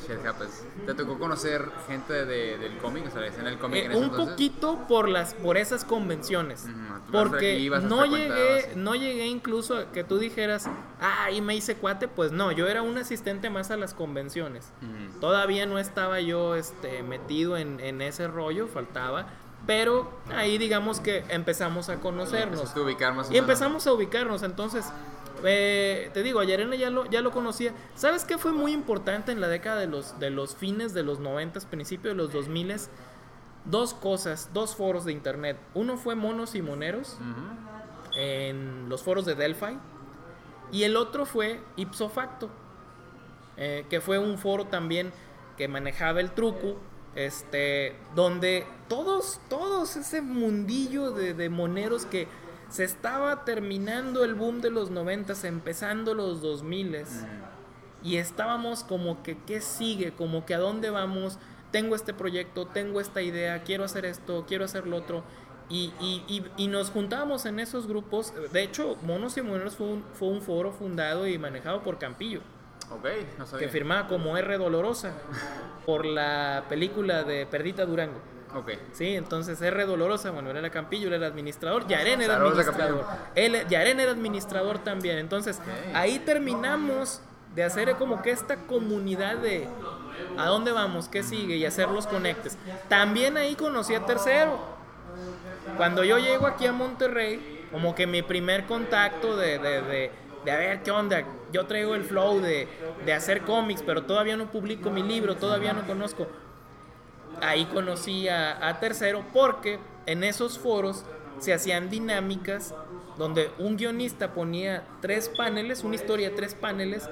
te tocó conocer gente de, del cómic, o sea, en el cómic Eh, en ese un entonces. poquito por las por esas convenciones. Porque no llegué, no llegué incluso a que tú dijeras, ah, ahí me hice cuate, pues no, yo era un asistente más a las convenciones. Todavía no estaba yo este, metido en, en ese rollo, faltaba. Pero ahí digamos que empezamos a conocernos. A ubicar más o Y empezamos a ubicarnos, entonces, eh, te digo, a Yarena ya lo, ya lo conocía. ¿Sabes qué fue muy importante en la década de los, de los fines de los 90, principios de los 2000? Dos cosas, dos foros de internet. Uno fue Monos y Moneros en los foros de Delphi. Y el otro fue Ipso Facto, eh, que fue un foro también que manejaba el truco, este, donde todos, todos ese mundillo de, de moneros que se estaba terminando el boom de los noventas, empezando los 2000 y estábamos como que, ¿qué sigue? Como que a dónde vamos, tengo este proyecto, tengo esta idea, quiero hacer esto, quiero hacer lo otro. Y, y- y- y nos juntábamos en esos grupos. De hecho, Monos y Moneros fue un, fue un foro fundado y manejado por Campillo, Ok, no sabía. que firmaba como R Dolorosa por la película de Perdita Durango. Ok. Sí, entonces R Dolorosa, bueno, él era Campillo, él era administrador, Yaren era administrador. Él, Yaren era administrador también. Entonces, Ok. ahí terminamos de hacer como que esta comunidad de a dónde vamos, qué sigue y hacer los conectes. También ahí conocí a Tercero. Cuando yo llego aquí a Monterrey, como que mi primer contacto de, de, de, de a ver qué onda, yo traigo el flow de, de hacer cómics, pero todavía no publico mi libro, todavía no conozco ahí conocí a, a Tercero porque en esos foros se hacían dinámicas donde un guionista ponía tres paneles, una historia, tres paneles,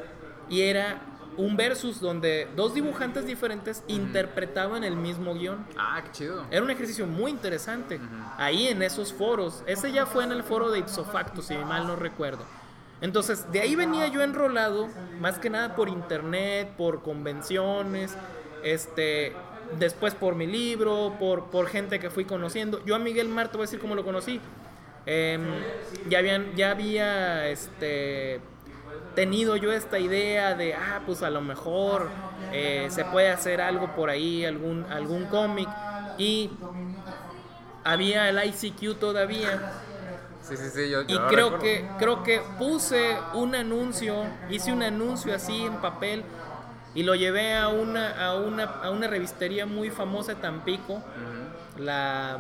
y era un versus donde dos dibujantes diferentes interpretaban el mismo guion. Ah, qué chido. Era un ejercicio muy interesante. Ahí en esos foros. Ese ya fue en el foro de Ipso Facto, si mal no recuerdo. Entonces, de ahí venía yo enrolado, más que nada por internet, por convenciones, este, después por mi libro, por, por gente que fui conociendo. Yo a Miguel Mar, te voy a decir cómo lo conocí. Em, ya, habían, ya había este, tenido yo esta idea de, ah, pues a lo mejor eh, se puede hacer algo por ahí, algún, algún cómic. Y había el ICQ todavía. Sí, sí, sí, yo, Y creo recuerdo. que, creo que puse un anuncio, hice un anuncio así en papel y lo llevé a una, a una, a una revistería muy famosa de Tampico, Ujú. la,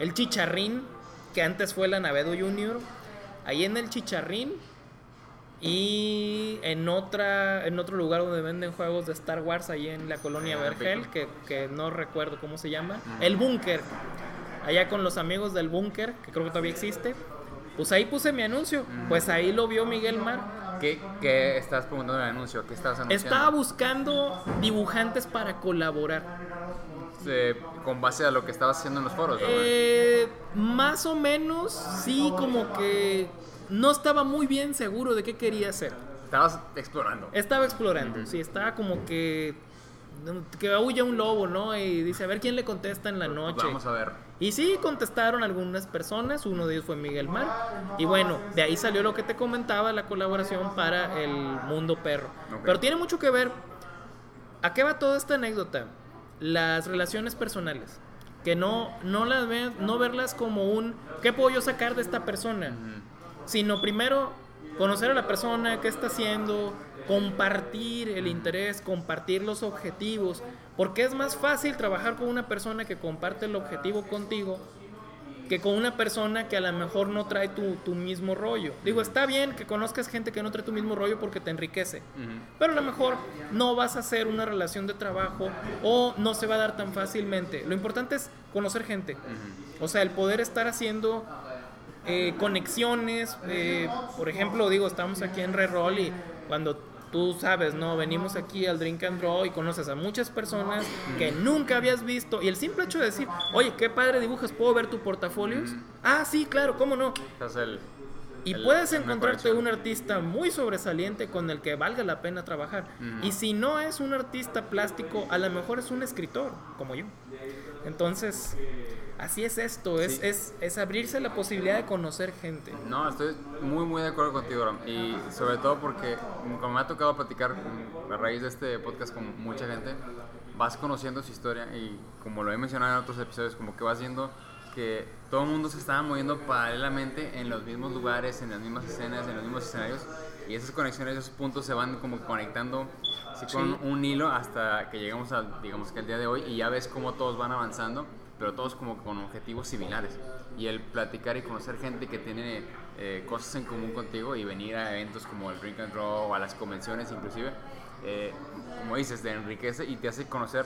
el Chicharrín, que antes fue la Navedo Junior, ahí en el Chicharrín y en otra en otro lugar donde venden juegos de Star Wars, ahí en la colonia Ah, Vergel, Tampico. que, que no recuerdo cómo se llama, el Búnker, allá con los amigos del Búnker, que creo que todavía existe. Pues ahí puse mi anuncio, pues ahí lo vio Miguel Mar. ¿Qué, ¿Qué estás preguntando en el anuncio? ¿Qué estabas anunciando? Estaba buscando dibujantes para colaborar. Eh, con base a lo que estabas haciendo en los foros, ¿no? Eh, más o menos, sí, como que no estaba muy bien seguro de qué quería hacer. Estabas explorando. Estaba explorando, sí, estaba como que que aúlla un lobo, ¿no? Y dice, a ver quién le contesta en la noche. Vamos a ver. Y sí, contestaron algunas personas, uno de ellos fue Miguel Mar. Y bueno, de ahí salió lo que te comentaba, la colaboración para el mundo perro. Ok. Pero tiene mucho que ver. ¿A qué va toda esta anécdota? Las relaciones personales. Que no, no las ve- no verlas como un ¿qué puedo yo sacar de esta persona? Sino primero conocer a la persona, qué está haciendo, compartir el interés, compartir los objetivos, porque es más fácil trabajar con una persona que comparte el objetivo contigo que con una persona que a lo mejor no trae tu, tu mismo rollo. Digo, está bien que conozcas gente que no trae tu mismo rollo porque te enriquece, Ujú. pero a lo mejor no vas a hacer una relación de trabajo o no se va a dar tan fácilmente. Lo importante es conocer gente. O sea, el poder estar haciendo eh, conexiones. eh, por ejemplo, digo, estamos aquí en Reroll y cuando tú sabes, ¿no? Venimos aquí al Drink and Draw y conoces a muchas personas que nunca habías visto. Y el simple hecho de decir, oye, qué padre dibujas, ¿puedo ver tu portafolios? Ah, sí, claro, ¿cómo no? Estás el- Y el- puedes encontrarte un artista muy sobresaliente con el que valga la pena trabajar. Ujú. Y si no es un artista plástico, a lo mejor es un escritor, como yo. Entonces, así es esto, es, Sí. es, es abrirse la posibilidad de conocer gente. No, estoy muy, muy de acuerdo contigo. Y sobre todo porque, como me ha tocado platicar a raíz de este podcast con mucha gente, vas conociendo su historia y, como lo he mencionado en otros episodios, como que vas viendo que todo el mundo se estaba moviendo paralelamente en los mismos lugares, en las mismas escenas, en los mismos escenarios. Y esas conexiones, esos puntos se van como conectando así con Sí. un hilo hasta que llegamos al, digamos que al día de hoy y ya ves cómo todos van avanzando, pero todos como con objetivos similares. Y el platicar y conocer gente que tiene eh, cosas en común contigo y venir a eventos como el Drink and Draw o a las convenciones inclusive, eh, como dices, te enriquece y te hace conocer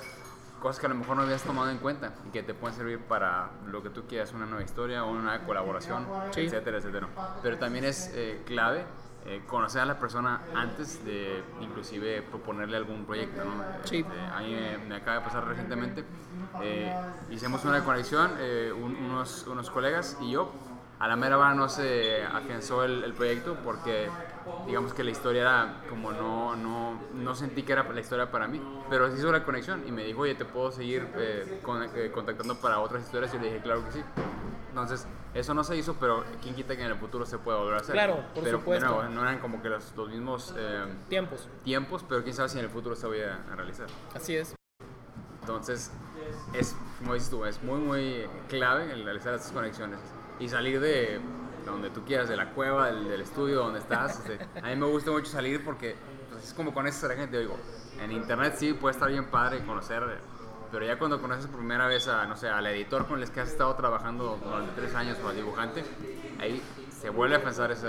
cosas que a lo mejor no habías tomado en cuenta y que te pueden servir para lo que tú quieras, una nueva historia o una colaboración, Sí. etcétera, etcétera. Pero también es eh, clave eh, conocer a la persona antes de inclusive proponerle algún proyecto. ¿no? Sí. Este, a mí me, me acaba de pasar recientemente. eh, hicimos una conexión, eh, un- unos, unos colegas y yo. A la mera hora no se afianzó el, el proyecto porque digamos que la historia era como no, no, no sentí que era la historia para mí, pero se hizo la conexión y me dijo, oye, ¿te puedo seguir eh, con- eh, contactando para otras historias? Y le dije, claro que sí. Entonces, eso no se hizo, pero quién quita que en el futuro se pueda volver a hacer. Claro, por pero, de supuesto. nuevo, no eran como que los, los mismos eh, Tiempos, tiempos, pero quién sabe si en el futuro se vaya a realizar. así es. Entonces, es, como dices tú, es muy, muy clave el realizar estas conexiones y salir de donde tú quieras, de la cueva, del, del estudio, donde estás. este, a mí me gusta mucho salir porque pues, es como conoces a la gente. Digo, en internet sí puede estar bien padre conocer, pero ya cuando conoces por primera vez a, no sé, al editor con el que has estado trabajando durante tres años o al dibujante, ahí se vuelve a pensar ese,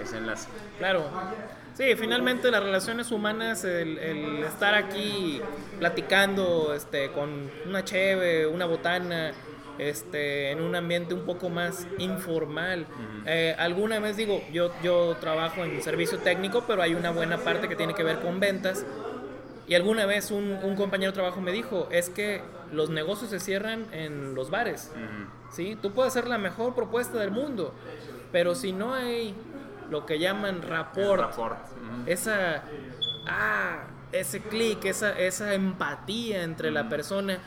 ese enlace. Claro. Sí, finalmente las relaciones humanas, el, el estar aquí platicando este, con una cheve, una botana, este, en un ambiente un poco más informal. Eh, alguna vez digo, yo, yo trabajo en servicio técnico, pero hay una buena parte que tiene que ver con ventas. Y alguna vez un, un compañero de trabajo me dijo, es que los negocios se cierran en los bares. Ujú. ¿sí? Tú puedes hacer la mejor propuesta del mundo, pero si no hay lo que llaman rapport, Rapport, ujú. esa, ah, ese clic, esa, esa empatía entre la persona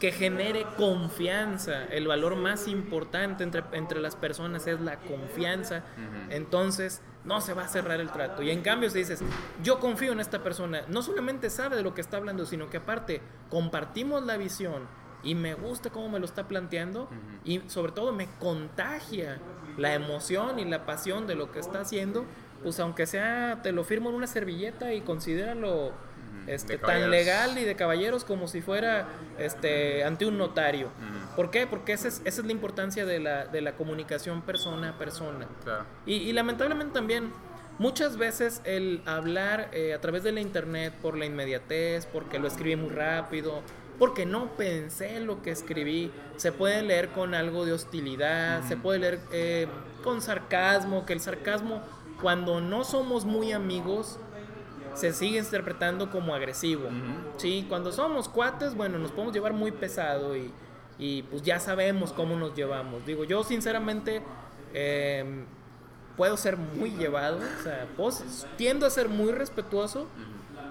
que genere confianza. El valor más importante entre, entre las personas es la confianza. Entonces no se va a cerrar el trato. Y en cambio si dices, yo confío en esta persona, no solamente sabe de lo que está hablando, sino que aparte compartimos la visión, y me gusta cómo me lo está planteando y sobre todo me contagia la emoción y la pasión de lo que está haciendo, pues aunque sea, te lo firmo en una servilleta y considéralo este, tan legal y de caballeros como si fuera este, ante un notario. ¿Por qué? Porque esa es, esa es la importancia de la, de la comunicación persona a persona. Y, y, lamentablemente también muchas veces el hablar eh, a través de la internet por la inmediatez, porque lo escribí muy rápido, porque no pensé lo que escribí. Se puede leer con algo de hostilidad, se puede leer eh, con sarcasmo, que el sarcasmo, cuando no somos muy amigos, se sigue interpretando como agresivo. Sí, cuando somos cuates, bueno, nos podemos llevar muy pesado y, y pues ya sabemos cómo nos llevamos. Digo, yo sinceramente em, puedo ser muy llevado, o sea, pues, tiendo a ser muy respetuoso.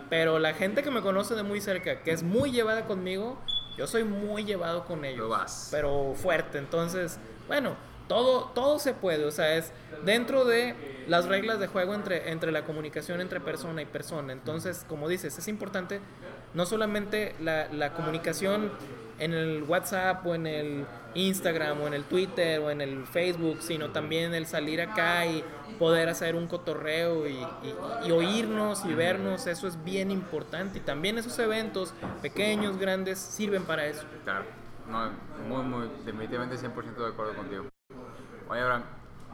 Pero la gente que me conoce de muy cerca, que es muy llevada conmigo, yo soy muy llevado con ellos. Pero fuerte. Entonces, bueno, todo, todo se puede. O sea, es dentro de las reglas de juego entre, entre la comunicación entre persona y persona. Entonces, como dices, es importante no solamente la, la comunicación en el WhatsApp o en el Instagram o en el Twitter o en el Facebook, sino también el salir acá y poder hacer un cotorreo y, oírnos y vernos, eso es bien importante. Y también esos eventos, pequeños, grandes, sirven para eso. Claro, muy, muy, definitivamente 100% de acuerdo contigo. Oye, Abraham,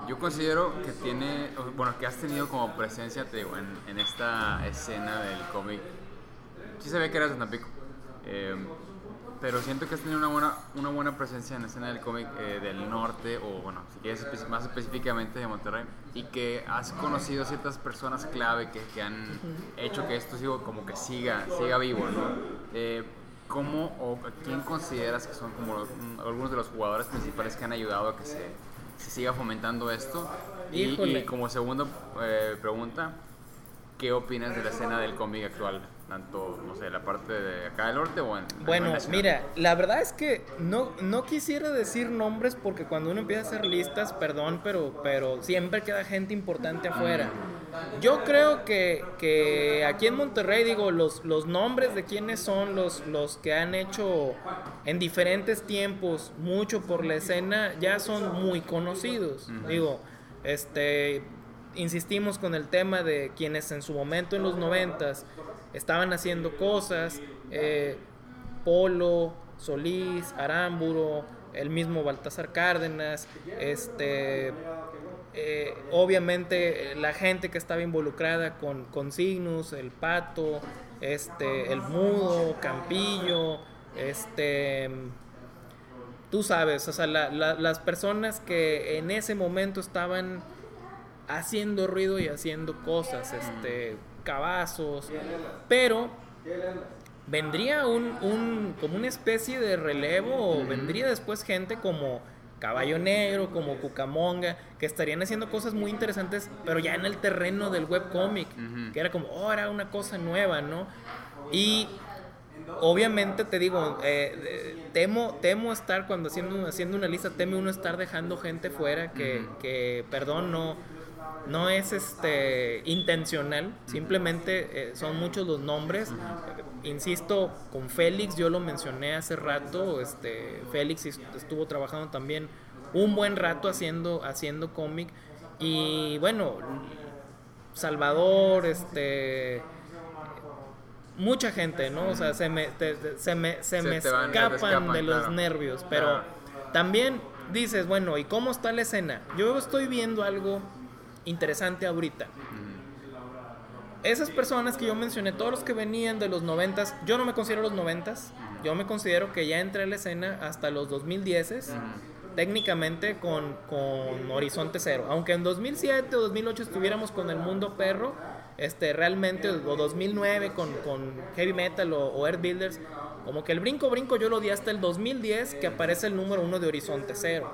yo considero que tiene, bueno, que has tenido como presencia, te digo, en, en esta escena del cómic. Sí se ve que eras de Tampico. Eh, pero siento que has tenido una buena, una buena presencia en la escena del cómic eh, del norte, o bueno, si quieres más específicamente de Monterrey, y que has conocido ciertas personas clave que, que han hecho que esto sigo, como que siga, siga vivo, ¿no? Eh, ¿Cómo o quién consideras que son como algunos de los jugadores principales que han ayudado a que se, se siga fomentando esto? Y, y, como segunda eh, pregunta, ¿qué opinas de la escena del cómic actual? Tanto, no sé, la parte de acá del norte o en... Bueno, mira, la verdad es que no, no quisiera decir nombres porque cuando uno empieza a hacer listas, perdón, pero, pero siempre queda gente importante afuera. Yo creo que, que aquí en Monterrey, digo, los, los nombres de quienes son los, los que han hecho en diferentes tiempos mucho por la escena ya son muy conocidos. Digo, este, insistimos con el tema de quienes en su momento en los noventas estaban haciendo cosas, eh, Polo, Solís, Arámburo, el mismo Baltasar Cárdenas, este, eh, obviamente la gente que estaba involucrada con, con Signus, el Pato, este, el Mudo, Campillo, este, tú sabes, o sea, las personas que en ese momento estaban haciendo ruido y haciendo cosas, este, cabazos, pero vendría un, como una especie de relevo o vendría después gente como Caballo Negro, como Cucamonga, que estarían haciendo cosas muy interesantes, pero ya en el terreno del webcomic, que era como, oh, era una cosa nueva, ¿no? Y obviamente te digo, eh, temo, temo estar cuando haciendo, haciendo una lista, teme uno estar dejando gente fuera que, que perdón, no no es este intencional, simplemente eh, son muchos los nombres. Insisto, con Félix, yo lo mencioné hace rato, este, Félix estuvo trabajando también un buen rato haciendo, haciendo cómic. Y bueno, Salvador, este mucha gente, ¿no? O sea, se me, se me, se me escapan, de los nervios, pero también dices, bueno, ¿y cómo está la escena? Yo estoy viendo algo interesante ahorita. Esas personas que yo mencioné, todos los que venían de los noventas, yo no me considero los noventas, yo me considero que ya entré a la escena hasta los 2010 técnicamente con, con Horizonte Cero. Aunque en 2007 o 2008 estuviéramos con el mundo perro, este, realmente, o 2009 con, con Heavy Metal o, o Earth Builders, como que el brinco brinco yo lo di hasta el 2010 que aparece el número uno de Horizonte Cero.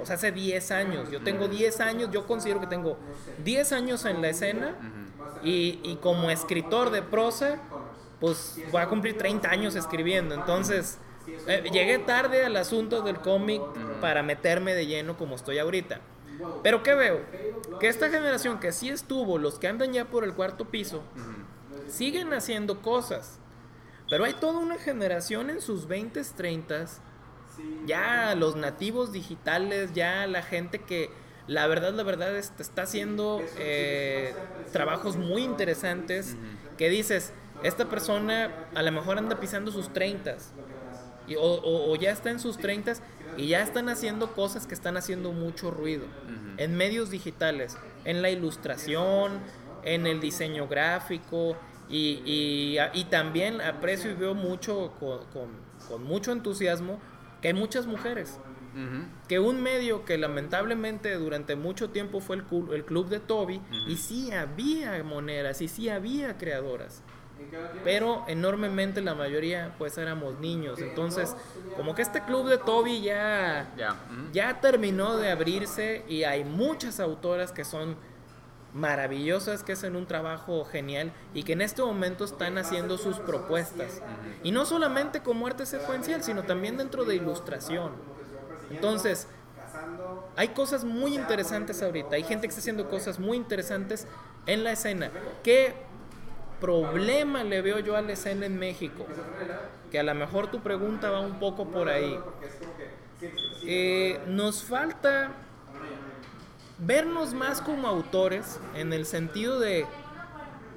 O sea, hace 10 años. Yo tengo 10 años, yo considero que tengo 10 años en la escena y, y como escritor de prosa, pues voy a cumplir 30 años escribiendo. Entonces, eh, llegué tarde al asunto del cómic para meterme de lleno como estoy ahorita. Pero ¿qué veo? Que esta generación que sí estuvo, los que andan ya por el cuarto piso, siguen haciendo cosas. Pero hay toda una generación en sus 20s, 30s, ya los nativos digitales, ya la gente que la verdad, la verdad está haciendo eh, trabajos muy interesantes que dices, esta persona a lo mejor anda pisando sus 30 o, o, ya está en sus 30 y ya están haciendo cosas que están haciendo mucho ruido. En medios digitales, en la ilustración, en el diseño gráfico y, y, también aprecio y veo mucho con, con, mucho entusiasmo que hay muchas mujeres. Que un medio que lamentablemente durante mucho tiempo fue el, el club de Toby, y sí había monedas, y sí había creadoras pero enormemente la mayoría pues éramos niños. Entonces, como que este club de Toby ya, ya terminó de abrirse y hay muchas autoras que son maravillosas, que hacen un trabajo genial y que en este momento están haciendo sus propuestas. Y no solamente como arte secuencial, sino también dentro de ilustración. Entonces, hay cosas muy interesantes ahorita, hay gente que está haciendo cosas muy interesantes en la escena, que problema le veo yo a la escena en México? Que a lo mejor tu pregunta va un poco por ahí. Eh, nos falta vernos más como autores en el sentido de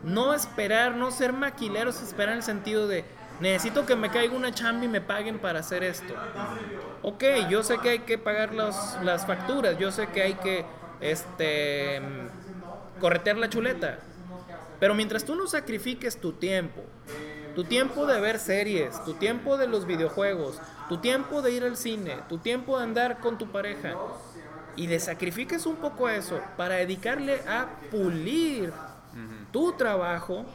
no esperar, no ser maquileros, esperar en el sentido de necesito que me caiga una chamba y me paguen para hacer esto. Ok, yo sé que hay que pagar las facturas, yo sé que hay que este corretear la chuleta, pero mientras tú no sacrifiques tu tiempo, tu tiempo de ver series, tu tiempo de los videojuegos, tu tiempo de ir al cine, tu tiempo de andar con tu pareja, y de sacrifiques un poco eso para dedicarle a pulir tu trabajo,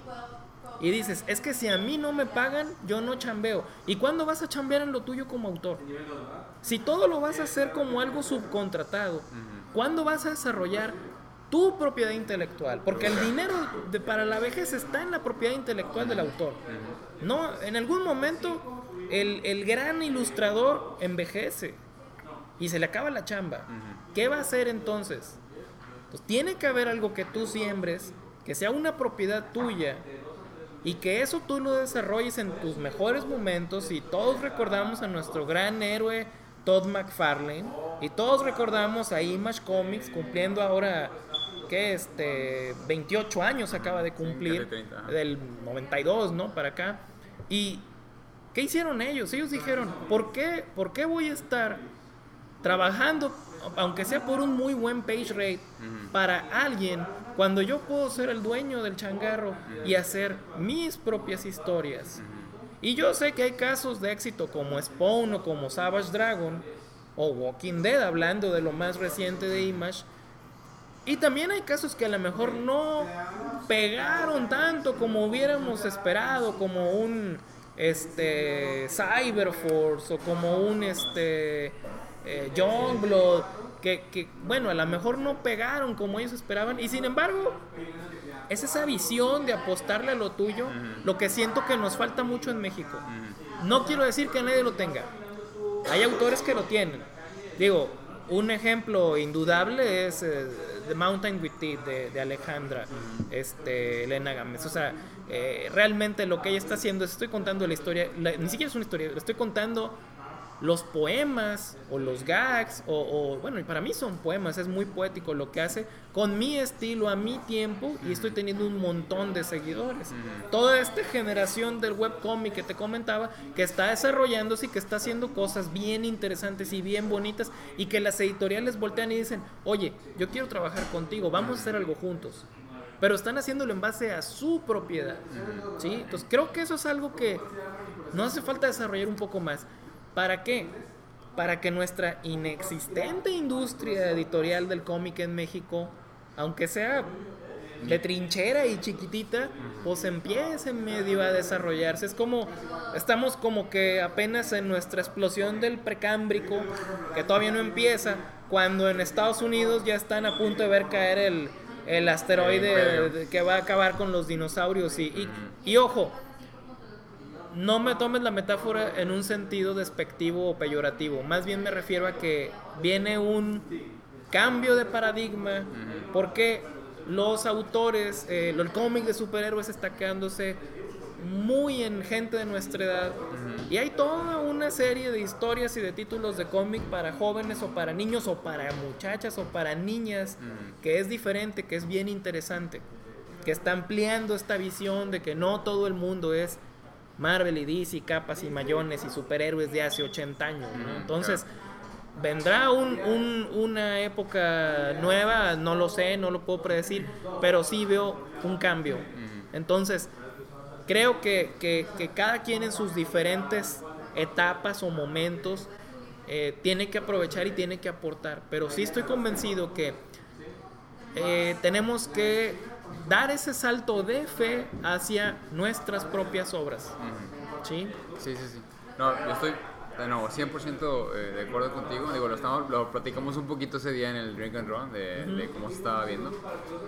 y dices, es que si a mí no me pagan, yo no chambeo. ¿Y cuándo vas a chambear en lo tuyo como autor? Si todo lo vas a hacer como algo subcontratado, ¿cuándo vas a desarrollar tu propiedad intelectual, porque el dinero de, para la vejez está en la propiedad intelectual del autor. No, en algún momento el, el gran ilustrador envejece y se le acaba la chamba. ¿Qué va a hacer entonces? Pues tiene que haber algo que tú siembres, que sea una propiedad tuya y que eso tú lo desarrolles en tus mejores momentos y todos recordamos a nuestro gran héroe Todd McFarlane y todos recordamos a Image Comics cumpliendo ahora que este 28 años acaba de cumplir del 92, ¿no? Para acá. Y ¿qué hicieron ellos? Ellos dijeron, ¿por qué, ¿por qué voy a estar trabajando aunque sea por un muy buen page rate para alguien cuando yo puedo ser el dueño del changarro y hacer mis propias historias? Y yo sé que hay casos de éxito como Spawn o como Savage Dragon o Walking Dead, hablando de lo más reciente de Image, y también hay casos que a lo mejor no pegaron tanto como hubiéramos esperado, como un este Cyberforce o como un este eh, Youngblood, que, que bueno, a lo mejor no pegaron como ellos esperaban. Y sin embargo, es esa visión de apostarle a lo tuyo, lo que siento que nos falta mucho en México. No quiero decir que nadie lo tenga. Hay autores que lo tienen. Digo, un ejemplo indudable es eh, The Mountain with Teeth de, Alejandra este, Elena Gámez. O sea, eh, realmente lo que ella está haciendo es, estoy contando la historia, ni siquiera es una historia, le estoy contando los poemas o los gags, o, bueno, y para mí son poemas, es muy poético lo que hace con mi estilo, a mi tiempo, y estoy teniendo un montón de seguidores. Toda esta generación del webcomic que te comentaba, que está desarrollándose y que está haciendo cosas bien interesantes y bien bonitas, y que las editoriales voltean y dicen, oye, yo quiero trabajar contigo, vamos a hacer algo juntos pero están haciéndolo en base a su propiedad. ¿sí? Entonces creo que eso es algo que no hace falta desarrollar un poco más. ¿Para qué? Para que nuestra inexistente industria editorial del cómic en México, aunque sea de trinchera y chiquitita, pues empiece medio a desarrollarse. Es como, estamos como que apenas en nuestra explosión del precámbrico, que todavía no empieza, cuando en Estados Unidos ya están a punto de ver caer el, el asteroide que va a acabar con los dinosaurios. Y, y, y ojo, no me tomes la metáfora en un sentido despectivo o peyorativo. Más bien me refiero a que viene un cambio de paradigma porque los autores, eh, el cómic de superhéroes está quedándose muy en gente de nuestra edad. Y hay toda una serie de historias y de títulos de cómic para jóvenes o para niños o para muchachas o para niñas que es diferente, que es bien interesante. Que está ampliando esta visión de que no todo el mundo es Marvel y DC, capas y mayones y superhéroes de hace 80 años. Entonces, vendrá una época nueva, no lo sé, no lo puedo predecir, pero sí veo un cambio. Entonces, creo que, cada quien en sus diferentes etapas o momentos eh, tiene que aprovechar y tiene que aportar. Pero sí estoy convencido que eh, tenemos que dar ese salto de fe hacia nuestras propias obras. ¿Sí? Sí, sí, sí. No, yo estoy de nuevo, 100% eh, de acuerdo contigo. Digo, lo, estamos, lo platicamos un poquito ese día en el Drink and Run de, cómo se estaba viendo.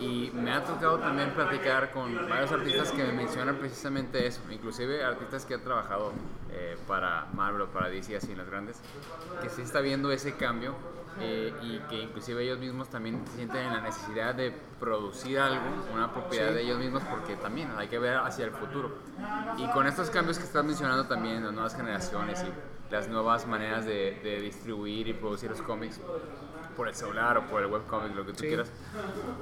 Y me ha tocado también platicar con varios artistas que me mencionan precisamente eso. Inclusive artistas que han trabajado eh, para Marvel o para DC, así en las grandes. Que sí está viendo ese cambio eh, y que inclusive ellos mismos también sienten la necesidad de producir algo, una propiedad de ellos mismos, porque también hay que ver hacia el futuro. Y con estos cambios que estás mencionando también, las nuevas generaciones y las nuevas maneras de, distribuir y producir los cómics por el celular o por el webcomic, lo que tú quieras,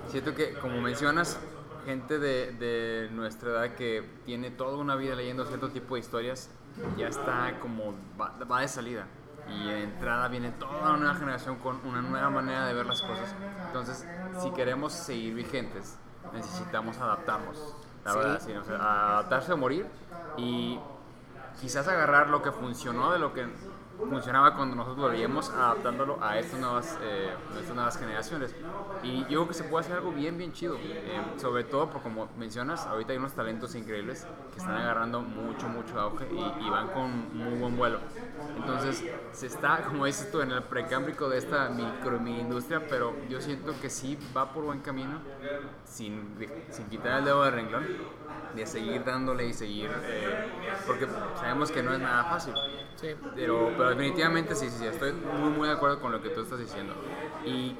siento que, como mencionas, gente de, de, nuestra edad que tiene toda una vida leyendo cierto tipo de historias, ya está como, va de salida y de entrada viene toda una nueva generación con una nueva manera de ver las cosas. Entonces, si queremos seguir vigentes, necesitamos adaptarnos. La verdad, sí, adaptarse a morir y quizás agarrar lo que funcionó de lo que funcionaba cuando nosotros lo veíamos, adaptándolo a estas nuevas, eh, estas nuevas generaciones. Y yo creo que se puede hacer algo bien, bien chido. Eh, sobre todo, por como mencionas, ahorita hay unos talentos increíbles que están agarrando mucho, mucho auge y, y van con muy buen vuelo. Entonces, se está, como dices tú, en el precámbrico de esta micro industria, pero yo siento que sí va por buen camino, sin, sin quitar el dedo de renglón, de seguir dándole y seguir, eh, porque sabemos que no es nada fácil. Sí. Pero, pero definitivamente sí, sí, sí, estoy muy, muy de acuerdo con lo que tú estás diciendo. Y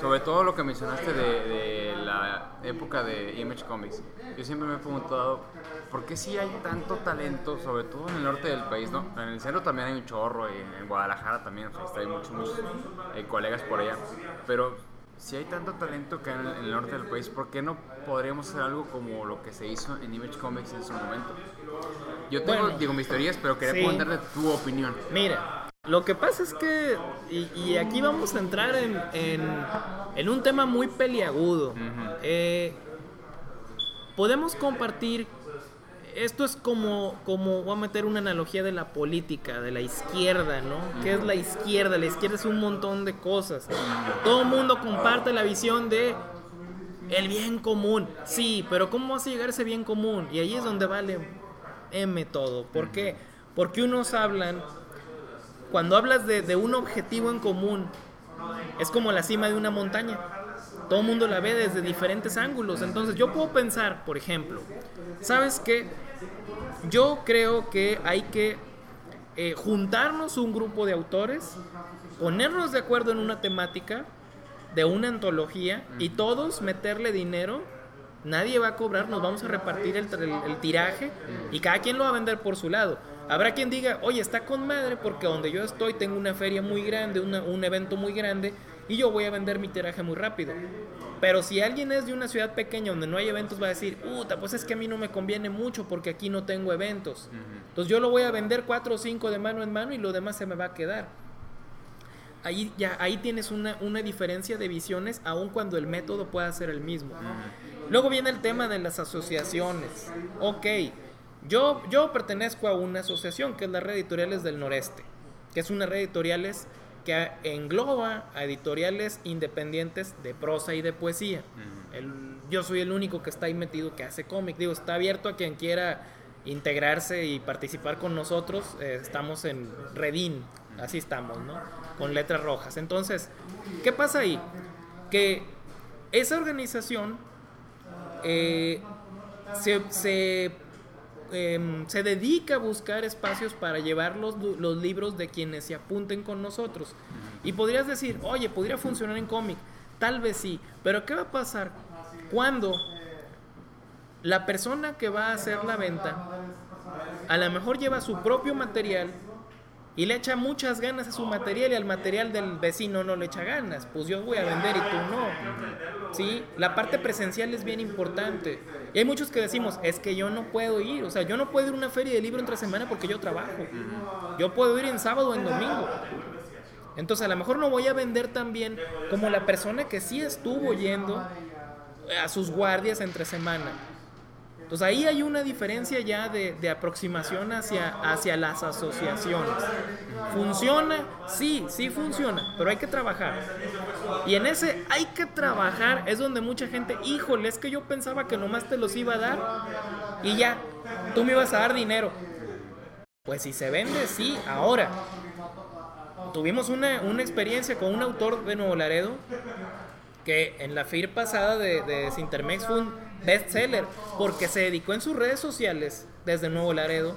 sobre todo lo que mencionaste de, la época de Image Comics. Yo siempre me he preguntado, ¿por qué si hay tanto talento, sobre todo en el norte del país, ¿no? En el centro también hay un chorro, y en Guadalajara también, o sea, hay muchos, muchos eh, colegas por allá. Pero si hay tanto talento que en el, en el norte del país, ¿por qué no podríamos hacer algo como lo que se hizo en Image Comics en su momento? Yo tengo, digo, mis teorías, pero quería preguntarle tu opinión. Mira, lo que pasa es que, y, aquí vamos a entrar en, en, un tema muy peliagudo. Eh, podemos compartir, esto es como, como, voy a meter una analogía de la política, de la izquierda, ¿no? ¿Qué es la izquierda? La izquierda es un montón de cosas. Todo el mundo comparte la visión de el bien común. Sí, pero ¿cómo vas a llegar a ese bien común? Y ahí es donde vale M todo. ¿Por qué? Porque unos hablan, cuando hablas de, un objetivo en común, es como la cima de una montaña. Todo el mundo la ve desde diferentes ángulos. Entonces yo puedo pensar, por ejemplo, ¿sabes qué? Yo creo que hay que eh, juntarnos un grupo de autores, ponernos de acuerdo en una temática de una antología y todos meterle dinero Nadie va a cobrar, nos vamos a repartir el, tiraje y cada quien lo va a vender por su lado. Habrá quien diga, oye, está con madre porque donde yo estoy tengo una feria muy grande, un evento muy grande y yo voy a vender mi tiraje muy rápido. Pero si alguien es de una ciudad pequeña donde no hay eventos, va a decir, puta, pues es que a mí no me conviene mucho porque aquí no tengo eventos. Entonces yo lo voy a vender cuatro o cinco de mano en mano y lo demás se me va a quedar. Ahí, ya, ahí tienes una, una diferencia de visiones, aun cuando el método pueda ser el mismo. Luego viene el tema de las asociaciones. Ok, yo, yo pertenezco a una asociación que es la Red Editoriales del Noreste, que es una red editoriales que engloba a editoriales independientes de prosa y de poesía. yo soy el único que está ahí metido que hace cómic. Digo, está abierto a quien quiera integrarse y participar con nosotros. Eh, estamos en Redin, así estamos, ¿no? Con letras rojas. Entonces, ¿qué pasa ahí? Que esa organización eh, em, se, dedica a buscar espacios para llevar los, libros de quienes se apunten con nosotros. Y podrías decir, oye, podría funcionar en cómic. Tal vez sí, pero ¿qué va a pasar cuando la persona que va a hacer la venta a lo mejor lleva su propio material y le echa muchas ganas a su material y al material del vecino no le echa ganas. Pues yo voy a vender y tú no. ¿Sí? La parte presencial es bien importante. Hay muchos que decimos, es que yo no puedo ir. O sea, yo no puedo ir a una feria de libro entre semana porque yo trabajo. Yo puedo ir en sábado o en domingo. Entonces a lo mejor no voy a vender tan bien como la persona que sí estuvo yendo a sus guardias entre semana. Entonces ahí hay una diferencia ya de, de, aproximación hacia, hacia las asociaciones. ¿Funciona? Sí, sí funciona, pero hay que trabajar. Y en ese hay que trabajar es donde mucha gente, híjole, es que yo pensaba que nomás te los iba a dar y ya, tú me ibas a dar dinero. Pues si se vende, sí, ahora. Tuvimos una, una experiencia con un autor de Nuevo Laredo que en la FIR pasada de, de Sintermex un bestseller porque se dedicó en sus redes sociales desde Nuevo Laredo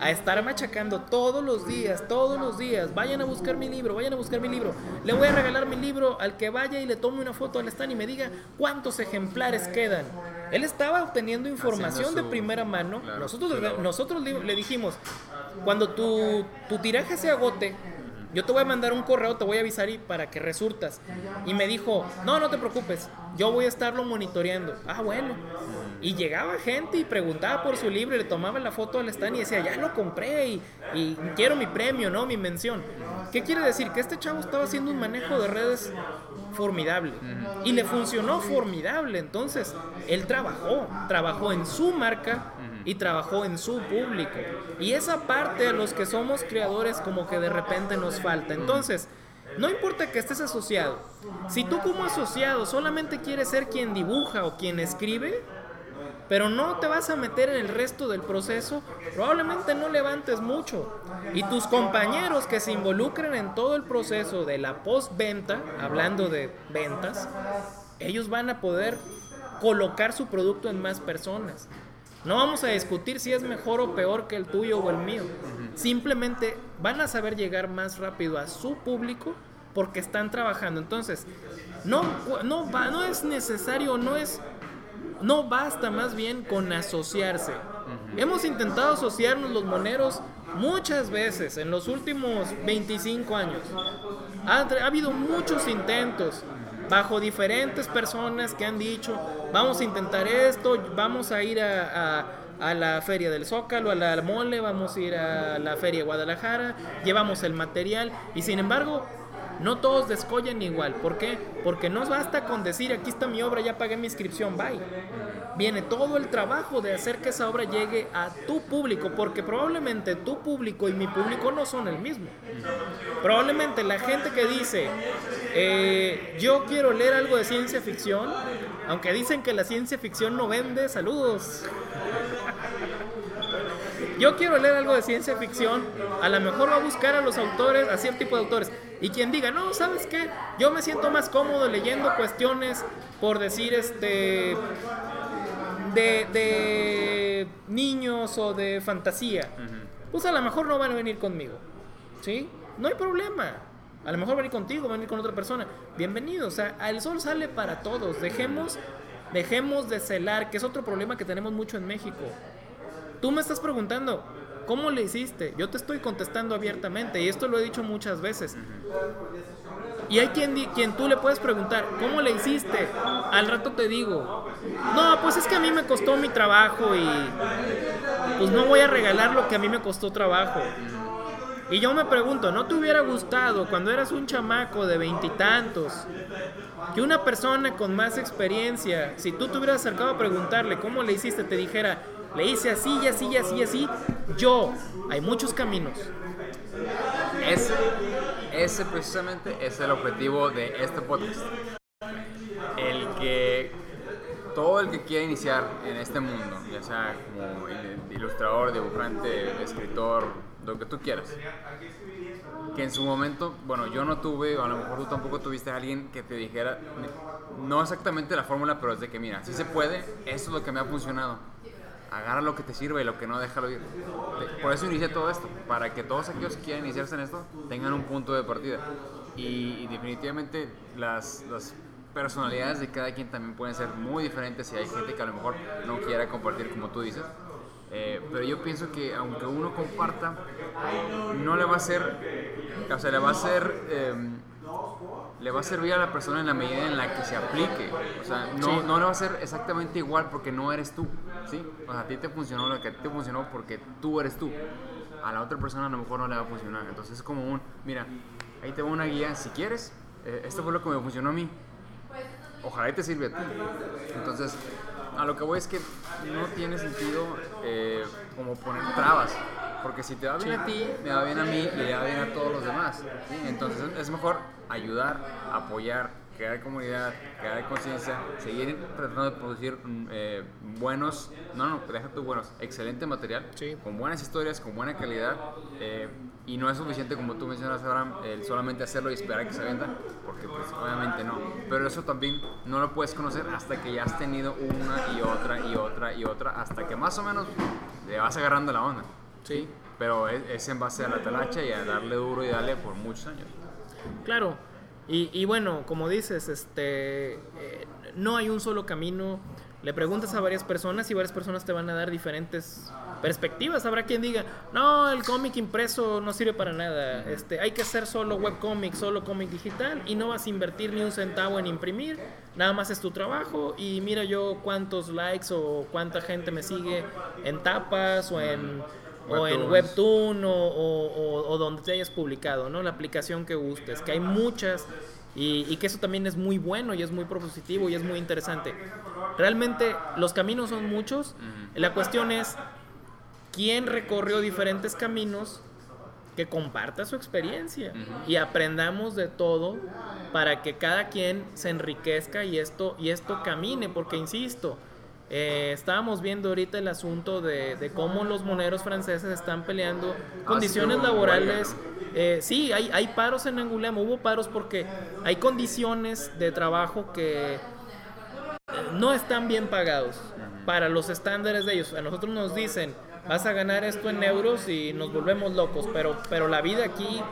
a estar machacando todos los días, todos los días. Vayan a buscar mi libro, vayan a buscar mi libro. Le voy a regalar mi libro al que vaya y le tome una foto al stand y me diga cuántos ejemplares quedan. Él estaba obteniendo información de primera mano. nosotros nosotros le, dijimos, cuando tu, tu tiraje se agote, yo te voy a mandar un correo, te voy a avisar y para que resurtas. Y me dijo, no, no te preocupes, yo voy a estarlo monitoreando. Ah, bueno. Y llegaba gente y preguntaba por su libro y le tomaba la foto al stand y decía, ya lo compré y, y quiero mi premio, ¿no? Mi mención. ¿Qué quiere decir? Que este chavo estaba haciendo un manejo de redes formidable. Y le funcionó formidable. Entonces, él trabajó, trabajó en su marca y trabajó en su público. Y esa parte a los que somos creadores como que de repente nos falta. Entonces, no importa que estés asociado. Si tú como asociado solamente quieres ser quien dibuja o quien escribe, pero no te vas a meter en el resto del proceso, probablemente no levantes mucho. Y tus compañeros que se involucren en todo el proceso de la postventa, hablando de ventas, ellos van a poder colocar su producto en más personas. No vamos a discutir si es mejor o peor que el tuyo o el mío. Simplemente van a saber llegar más rápido a su público porque están trabajando. Entonces, no, no, va, no es necesario, no es, no basta más bien con asociarse. Hemos intentado asociarnos los moneros muchas veces en los últimos 25 años. Ha, ha habido muchos intentos bajo diferentes personas que han dicho, vamos a intentar esto, vamos a ir a, a, la feria del Zócalo, a la mole, vamos a ir a la feria de Guadalajara, llevamos el material y sin embargo no todos descollan igual. ¿Por qué? Porque no basta con decir aquí está mi obra, ya pagué mi inscripción, bye. Viene todo el trabajo de hacer que esa obra llegue a tu público, porque probablemente tu público y mi público no son el mismo. Probablemente la gente que dice, eh, yo quiero leer algo de ciencia ficción, aunque dicen que la ciencia ficción no vende, saludos. Yo quiero leer algo de ciencia ficción, a lo mejor va a buscar a los autores, a cierto tipo de autores. Y quien diga, no, ¿sabes qué? Yo me siento más cómodo leyendo cuestiones, por decir, este, de, de niños o de fantasía. Pues a lo mejor no van a venir conmigo. ¿Sí? No hay problema. A lo mejor van a venir contigo, van a venir con otra persona. Bienvenido. O sea, el sol sale para todos. Dejemos, dejemos de celar, que es otro problema que tenemos mucho en México. Tú me estás preguntando, ¿cómo le hiciste? Yo te estoy contestando abiertamente y esto lo he dicho muchas veces. Y hay quien, quien tú le puedes preguntar, ¿cómo le hiciste? Al rato te digo, no, pues es que a mí me costó mi trabajo y pues no voy a regalar lo que a mí me costó trabajo. Y yo me pregunto, ¿no te hubiera gustado cuando eras un chamaco de veintitantos que una persona con más experiencia, si tú te hubieras acercado a preguntarle cómo le hiciste, te dijera, le hice así y así y así y así. Yo, hay muchos caminos. Ese, ese precisamente es el objetivo de este podcast. El que todo el que quiera iniciar en este mundo, ya sea como ilustrador, dibujante, escritor, lo que tú quieras, que en su momento, bueno, yo no tuve, a lo mejor tú tampoco tuviste a alguien que te dijera, no exactamente la fórmula, pero es de que, mira, si se puede, eso es lo que me ha funcionado agarra lo que te sirve y lo que no, déjalo ir. Por eso inicié todo esto, para que todos aquellos que quieran iniciarse en esto tengan un punto de partida. Y, definitivamente las, las, personalidades de cada quien también pueden ser muy diferentes y hay gente que a lo mejor no quiera compartir como tú dices. Eh, pero yo pienso que aunque uno comparta, no le va a ser, o sea, le va a ser, em, le va a servir a la persona en la medida en la que se aplique. O sea, no, no le va a ser exactamente igual porque no eres tú, ¿sí? O sea, a ti te funcionó lo que a ti te funcionó porque tú eres tú. A la otra persona a lo mejor no le va a funcionar. Entonces es como un, mira, ahí te va una guía si quieres. Eh, esto fue lo que me funcionó a mí. Ojalá y te sirve a ti. Entonces, a lo que voy es que no tiene sentido eh, como poner trabas. Porque si te va bien a ti, me va bien a mí y le va bien a todos los demás. Entonces es mejor ayudar, apoyar, crear comunidad, crear conciencia, seguir tratando de producir mm, eh, buenos, no, no, deja tú buenos, excelente material, con buenas historias, con buena calidad. Eh, y no es suficiente, como tú mencionas, Abraham, el solamente hacerlo y esperar que se venda, porque pues obviamente no. Pero eso también no lo puedes conocer hasta que ya has tenido una y otra y otra y otra, hasta que más o menos le vas agarrando la onda. Sí. Pero es, en base a la talacha y a darle duro y darle por muchos años. Claro. Y, y bueno, como dices, este, eh, no hay un solo camino. Le preguntas a varias personas y varias personas te van a dar diferentes perspectivas. Habrá quien diga, no, el cómic impreso no sirve para nada. Este, hay que hacer solo webcómic, solo cómic digital y no vas a invertir ni un centavo en imprimir. Nada más es tu trabajo y mira yo cuántos likes o cuánta gente me sigue en tapas o en o en Webtoon o, donde te hayas publicado, ¿no? La aplicación que gustes, que hay muchas y, y, que eso también es muy bueno y es muy propositivo y es muy interesante. Realmente los caminos son muchos, la cuestión es quien recorrió diferentes caminos que comparta su experiencia y aprendamos de todo para que cada quien se enriquezca y esto, y esto camine, porque insisto, eh, estábamos viendo ahorita el asunto de, cómo los moneros franceses están peleando ah, condiciones laborales. Eh, sí, hay, hay paros en Angoulême, hubo paros porque hay condiciones de trabajo que no están bien pagados para los estándares de ellos. A nosotros nos dicen, vas a ganar esto en euros y nos volvemos locos, pero, pero la vida aquí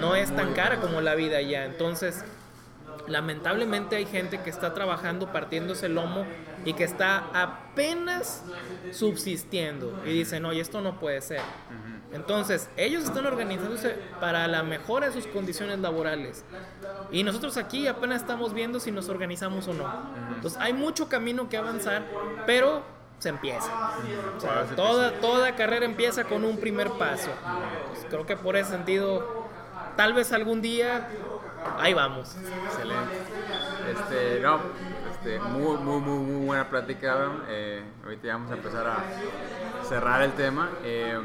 no es tan cara como la vida allá. Entonces, lamentablemente hay gente que está trabajando partiéndose el lomo y que está apenas subsistiendo y dicen, oye, esto no puede ser. Entonces, ellos están organizándose para la mejora de sus condiciones laborales. Y nosotros aquí apenas estamos viendo si nos organizamos o no. Entonces, hay mucho camino que avanzar, pero se empieza. toda, toda carrera empieza con un primer paso. creo que por ese sentido, tal vez algún día, ahí vamos. Excelente. Este, no, este, muy, muy, muy, muy buena plática, eh, ahorita vamos a empezar a cerrar el tema. Eh,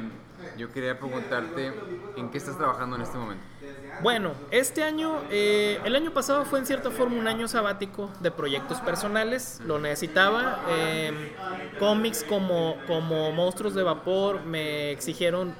yo quería preguntarte, ¿en qué estás trabajando en este momento? Bueno, este año, eh, el año pasado fue en cierta forma un año sabático de proyectos personales, lo necesitaba. Em, cómics como, como Monstruos de Vapor me exigieron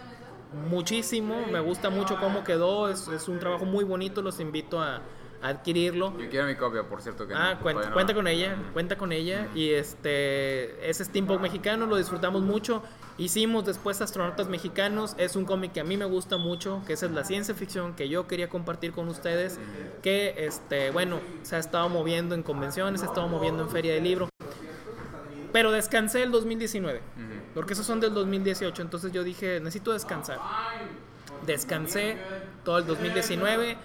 muchísimo, me gusta mucho cómo quedó, es, es un trabajo muy bonito, los invito a, adquirirlo. Yo quiero mi copia, por cierto. Que ah, cuenta, cuenta con ella, cuenta con ella. Y este, ese steampunk mexicano lo disfrutamos mucho. Hicimos después Astronautas Mexicanos, es un cómic que a mí me gusta mucho, que esa es la ciencia ficción que yo quería compartir con ustedes, que este, bueno, se ha estado moviendo en convenciones, se ha estado moviendo en Feria de Libro. Pero descansé el 2019, porque esos son del 2018, entonces yo dije, necesito descansar. Descansé todo el 2019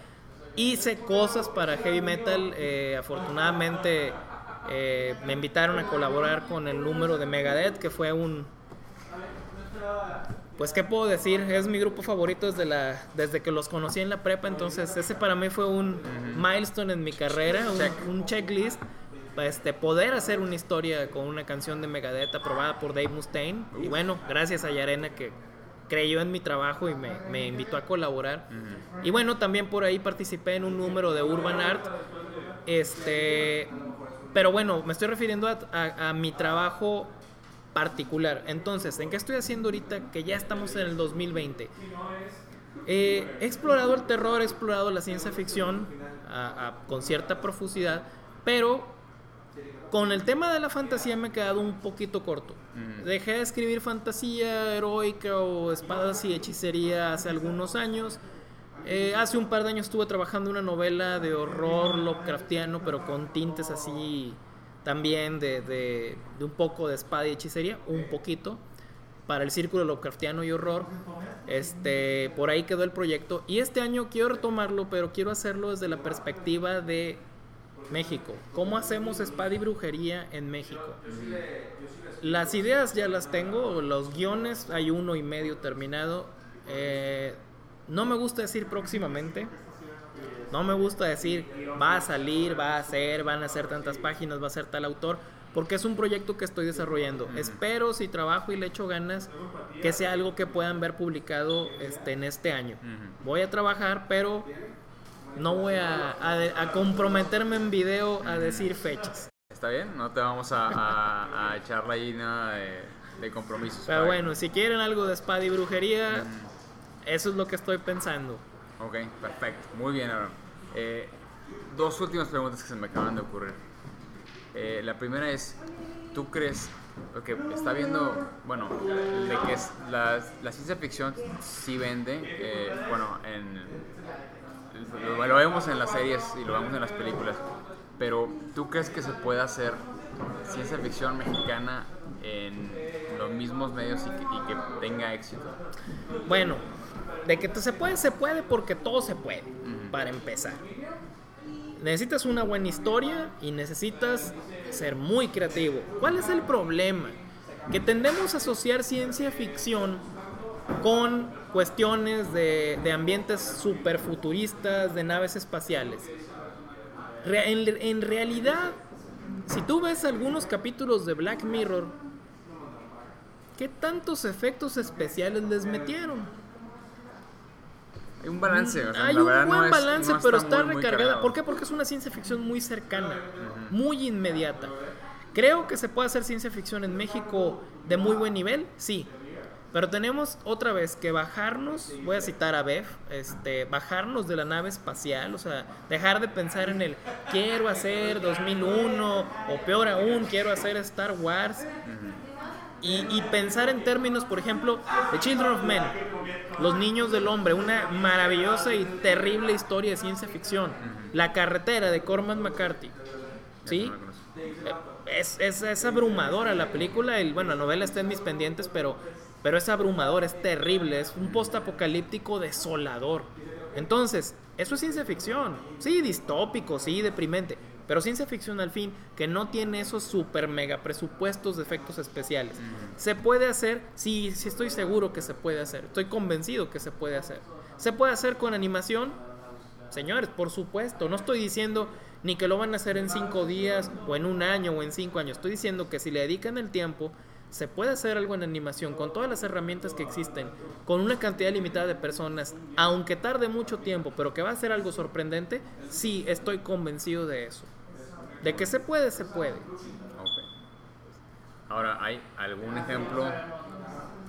hice cosas para heavy metal. Eh, afortunadamente eh, me invitaron a colaborar con el número de Megadeth, que fue un... Pues qué puedo decir, es mi grupo favorito desde, la, desde que los conocí en la prepa, entonces ese para mí fue un milestone en mi carrera, un, checklist este, poder hacer una historia con una canción de Megadeth aprobada por Dave Mustaine. Y bueno, gracias a Yarena que creyó en mi trabajo y me, invitó a colaborar. Y bueno, también por ahí participé en un número de Urban Art. Este, pero bueno, me estoy refiriendo a, mi trabajo particular. Entonces, ¿en qué estoy haciendo ahorita que ya estamos en el 2020? Eh, he explorado el terror, he explorado la ciencia ficción con cierta profusidad, pero con el tema de la fantasía me he quedado un poquito corto. Dejé de escribir fantasía heroica o espadas y hechicería hace algunos años. Eh, hace un par de años estuve trabajando una novela de horror Lovecraftiano, pero con tintes así también de, de, de un poco de espada y hechicería, un poquito, para el círculo Lovecraftiano y horror. Este, por ahí quedó el proyecto. Y este año quiero retomarlo, pero quiero hacerlo desde la perspectiva de México. ¿Cómo hacemos espada y brujería en México? Las ideas ya las tengo, los guiones hay uno y medio terminado. Eh, no me gusta decir próximamente. No me gusta decir va a salir, va a ser, van a ser tantas páginas, va a ser tal autor, porque es un proyecto que estoy desarrollando. Espero, si trabajo y le echo ganas, que sea algo que puedan ver publicado este, en este año. Voy a trabajar, pero no voy a, a, comprometerme en video a decir fechas. Está bien, no te vamos a, a echarle ahí nada de, compromisos. Pero bueno, si quieren algo de espada y brujería, eso es lo que estoy pensando. Ok, perfecto. Muy bien, Aaron. Eh, dos últimas preguntas que se me acaban de ocurrir. Eh, la primera es, ¿tú crees, que está viendo, bueno, de que es la, la, ciencia ficción sí vende, eh, bueno, en, lo, lo, vemos en las series y lo vemos en las películas, pero ¿tú crees que se puede hacer ciencia ficción mexicana en los mismos medios y que, y que tenga éxito? Bueno, de que se puede, se puede porque todo se puede, para empezar. Necesitas una buena historia y necesitas ser muy creativo. ¿Cuál es el problema? Que tendemos a asociar ciencia ficción con cuestiones de, de ambientes super futuristas, de naves espaciales. en, en realidad, si tú ves algunos capítulos de Black Mirror, ¿qué tantos efectos especiales les metieron? Hay un balance, Hay un buen balance, pero está, recargada. ¿Por qué? Porque es una ciencia ficción muy cercana, muy inmediata. Creo que se puede hacer ciencia ficción en México de muy buen nivel, sí. Pero tenemos otra vez que bajarnos, voy a citar a Bev, este, bajarnos de la nave espacial, o sea, dejar de pensar en el quiero hacer 2001 o peor aún, quiero hacer Star Wars. y, pensar en términos, por ejemplo, de Children of Men, Los Niños del Hombre, una maravillosa y terrible historia de ciencia ficción. La carretera de Cormac McCarthy. ¿Sí? Es, es, es, abrumadora la película, y bueno, la novela está en mis pendientes, pero, pero es abrumador, es terrible, es un post-apocalíptico desolador. Entonces, eso es ciencia ficción, sí, distópico, sí, deprimente, pero ciencia ficción al fin, que no tiene esos super mega presupuestos de efectos especiales. ¿Se puede hacer? Sí, sí estoy seguro que se puede hacer. Estoy convencido que se puede hacer. ¿Se puede hacer con animación? Señores, por supuesto. No estoy diciendo ni que lo van a hacer en cinco días o en un año o en cinco años. Estoy diciendo que si le dedican el tiempo, se puede hacer algo en animación con todas las herramientas que existen, con una cantidad limitada de personas, aunque tarde mucho tiempo, pero que va a ser algo sorprendente, sí, estoy convencido de eso. De que se puede, se puede. Ahora, ¿hay algún ejemplo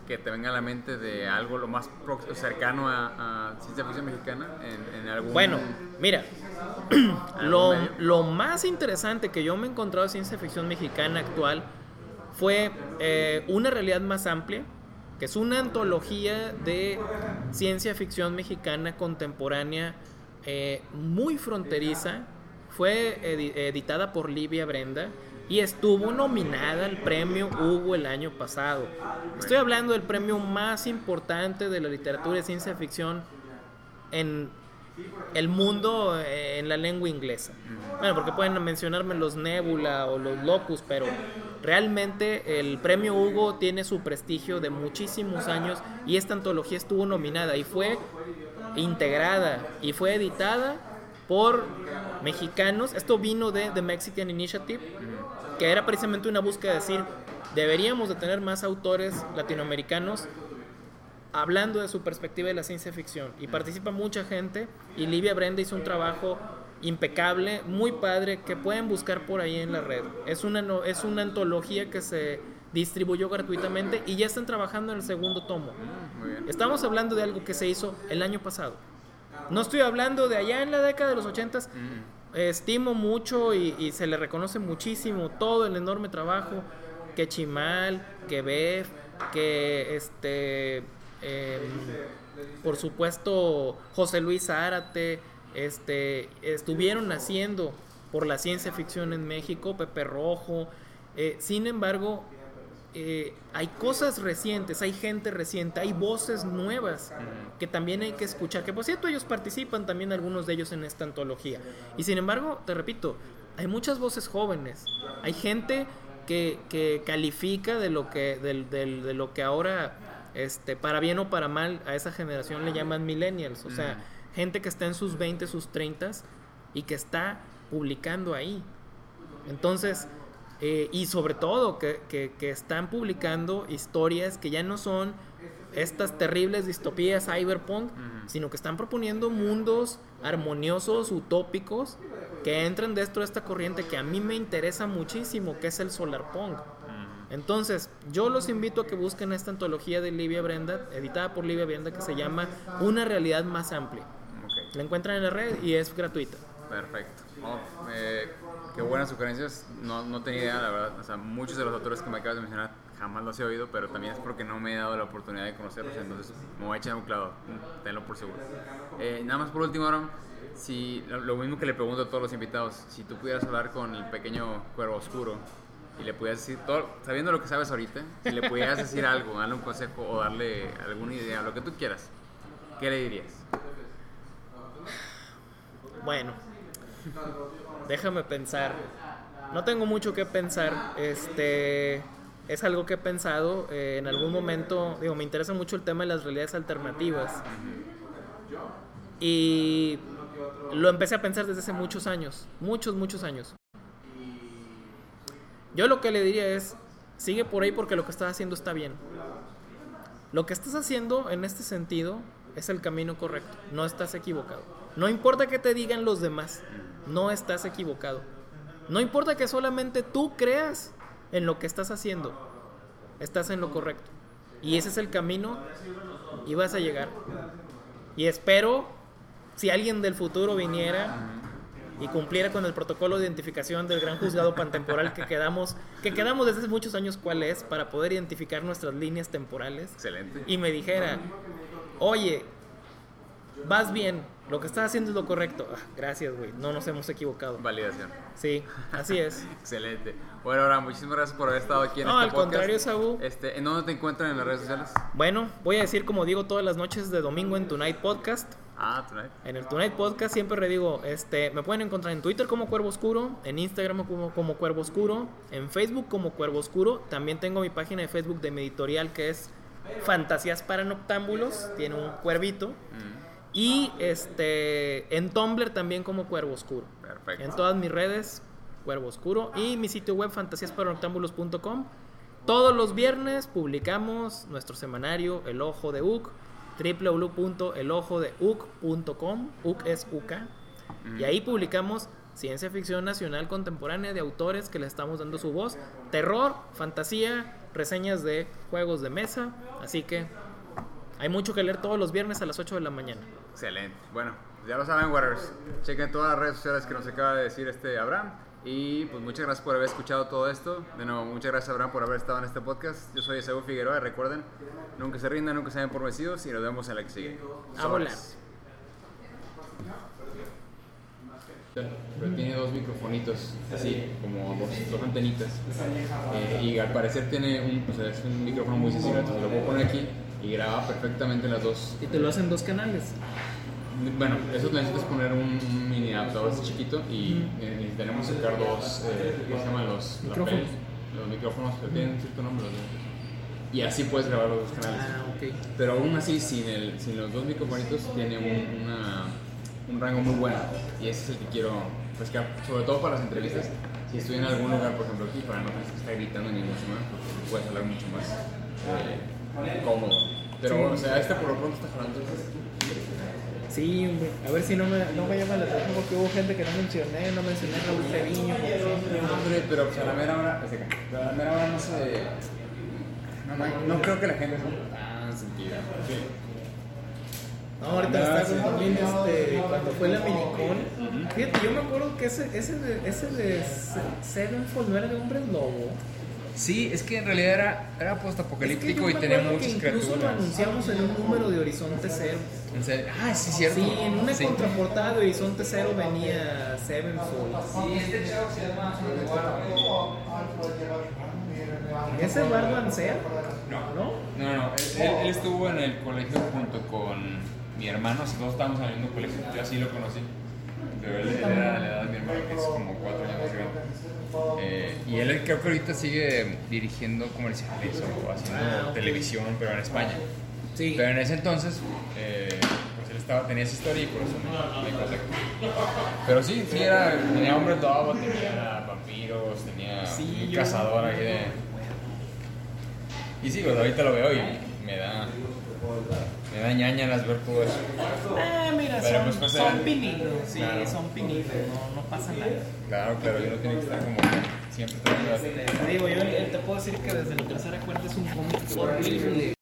que te venga a la mente de algo lo más cercano a, ciencia ficción mexicana? En, algún... Bueno, mira, lo, lo, más interesante que yo me he encontrado de ciencia ficción mexicana actual fue eh, una realidad más amplia, que es una antología de ciencia ficción mexicana contemporánea eh, muy fronteriza, fue editada por Livia Brenda y estuvo nominada al premio Hugo el año pasado. Estoy hablando del premio más importante de la literatura de ciencia ficción en el mundo eh, en la lengua inglesa. Bueno, porque pueden mencionarme los Nebula o los Locus, pero realmente el premio Hugo tiene su prestigio de muchísimos años y esta antología estuvo nominada y fue integrada y fue editada por mexicanos. Esto vino de The Mexican Initiative, que era precisamente una búsqueda de decir, deberíamos de tener más autores latinoamericanos hablando de su perspectiva de la ciencia ficción. Y participa mucha gente y Livia Brenda hizo un trabajo impecable, muy padre, que pueden buscar por ahí en la red. Es una, es una antología que se distribuyó gratuitamente y ya están trabajando en el segundo tomo. Estamos hablando de algo que se hizo el año pasado. No estoy hablando de allá en la década de los ochentas. Estimo mucho y, se le reconoce muchísimo todo el enorme trabajo que Chimal, que Bev, que este em, por supuesto José Luis Zárate, este, estuvieron haciendo por la ciencia ficción en México, Pepe Rojo. Eh, sin embargo, eh, hay cosas recientes, hay gente reciente, hay voces nuevas que también hay que escuchar. Que por cierto, ellos participan también, algunos de ellos, en esta antología. Y sin embargo, te repito, hay muchas voces jóvenes, hay gente que, que califica de lo que, de lo que ahora, este, para bien o para mal, a esa generación le llaman millennials. O sea, gente que está en sus 20, sus 30 y que está publicando ahí. Entonces, eh, y sobre todo que, que, que, están publicando historias que ya no son estas terribles distopías cyberpunk, uh -huh. sino que están proponiendo mundos armoniosos, utópicos, que entran dentro de esta corriente que a mí me interesa muchísimo, que es el solarpunk. Entonces, yo los invito a que busquen esta antología de Livia Brenda, editada por Livia Brenda, que se llama Una realidad más amplia. Okay. La encuentran en la red y es gratuita. Perfecto. Oh, eh, qué buenas sugerencias. No, no tenía idea, la verdad. O sea, muchos de los autores que me acabas de mencionar jamás los he oído, pero también es porque no me he dado la oportunidad de conocerlos. Entonces, me voy a echar un clavo. Tenlo por seguro. Eh, nada más por último, Aaron. Si, lo mismo que le pregunto a todos los invitados, si tú pudieras hablar con el pequeño cuervo oscuro y le pudieras decir, todo, sabiendo lo que sabes ahorita, si le pudieras decir algo, darle un consejo o darle alguna idea, lo que tú quieras, ¿qué le dirías? Bueno, déjame pensar. No tengo mucho que pensar. Este es algo que he pensado eh, en algún momento. Digo, me interesa mucho el tema de las realidades alternativas. Y lo empecé a pensar desde hace muchos años. Muchos, muchos años. Yo lo que le diría es, sigue por ahí porque lo que estás haciendo está bien. Lo que estás haciendo en este sentido es el camino correcto. No estás equivocado. No importa que te digan los demás, no estás equivocado. No importa que solamente tú creas en lo que estás haciendo, estás en lo correcto. Y ese es el camino y vas a llegar. Y espero, si alguien del futuro viniera y cumpliera con el protocolo de identificación del gran juzgado pantemporal que quedamos, que quedamos desde hace muchos años cuál es, para poder identificar nuestras líneas temporales. Excelente. Y me dijera, oye, vas bien, lo que estás haciendo es lo correcto. Ah, gracias, güey. No nos hemos equivocado. Validación. Sí, así es. Excelente. Bueno, ahora muchísimas gracias por haber estado aquí en no, este al podcast. contrario, Saúl. Este, ¿En dónde te encuentran en las redes sociales? Bueno, voy a decir como digo todas las noches de domingo en Tonight Podcast. Ah, Tonight. En el Tonight Podcast siempre le digo, este, me pueden encontrar en Twitter como Cuervo Oscuro, en Instagram como, como Cuervo Oscuro, en Facebook como Cuervo Oscuro. También tengo mi página de Facebook de mi editorial que es Fantasías para Noctámbulos. Tiene un cuervito. Mm. Y este en Tumblr también como Cuervo Oscuro. Perfecto. En todas mis redes, Cuervo Oscuro. Y mi sitio web, fantasíasparanoctámbulos.com. Todos los viernes publicamos nuestro semanario El Ojo de UC, www.elojodeuc.com. UC es UK. Y ahí publicamos ciencia ficción nacional contemporánea de autores que le estamos dando su voz. Terror, fantasía, reseñas de juegos de mesa. Así que hay mucho que leer todos los viernes a las 8 de la mañana. Excelente. Bueno, ya lo saben, Waters. Chequen todas las redes sociales que nos acaba de decir este Abraham. Y pues muchas gracias por haber escuchado todo esto. De nuevo, muchas gracias, Abraham, por haber estado en este podcast. Yo soy Esaú Figueroa. Recuerden, nunca se rindan, nunca se den por vencidos. Y nos vemos en la que sigue. A volar. Pero tiene dos microfonitos, así como dos, dos antenitas. Eh, y al parecer tiene un, o sea, es un micrófono muy sencillo. Entonces lo puedo poner aquí y graba perfectamente las dos. Y te lo hacen dos canales. Bueno, eso necesitas poner un, un mini adaptador así chiquito y eh, necesitaremos sacar dos, eh, ¿cómo se llaman? Los micrófonos. Los micrófonos que tienen cierto nombre. Y así puedes grabar los dos canales. Ah, ok. Pero aún así, sin, el, sin los dos microfonitos, tiene un, una, un rango muy bueno. Y ese es el que quiero pescar, sobre todo para las entrevistas. Si estoy en algún lugar, por ejemplo aquí, para no tener que estar gritando ni mucho más, porque puedes hablar mucho más. Eh, cómodo. Pero, o sea, este por lo pronto está jalando. Sí, hombre. A ver si no me, no me llama la atención porque hubo gente que no mencioné, no mencioné a Raúl Treviño. No, hombre, pero pues a la mera hora, pero a la mera hora no se... No, no, no creo que la gente sea tan sentida. Sí. No, ahorita está sí. también este, cuando fue la Minicon. -huh. Fíjate, yo me acuerdo que ese, ese de, ese de Sevenfold no era de Hombres Lobo. Sí, es que en realidad era, era Es que post-apocalíptico y tenía muchas que incluso lo criaturas. anunciamos en un número de Horizonte Cero. En serio. Ah, sí, cierto. Sí, en una Sí. contraportada de Horizonte Cero venía Sevenfold. Sí, este chavo se llama Eduardo. ¿Es Eduardo Ansea? No. ¿No? No, no, él, él- él estuvo en el colegio junto con mi hermano, si todos estábamos en el mismo colegio, yo así lo conocí. Pero él, era de la edad de mi hermano, que es como cuatro años más grande. Eh, y él creo que ahorita sigue dirigiendo comerciales o haciendo Ah, televisión, pero en España. Sí. Pero en ese entonces, eh, pues él estaba, tenía esa historia y por eso me, me contactó. Pero sí, sí, era, tenía hombres lobo, tenía vampiros, tenía Sí, un cazador ahí de... Y sí, pues ahorita lo veo y me da... Me da ñañaras ver todo eso. Ah, mira, Pero son, pues, pues, son era- pininos, sí, Claro. son pininos, no, no pasa nada. Claro, claro, yo no tiene que estar como siempre te digo, yo te puedo decir que desde la tercera cuenta es un cómic horrible.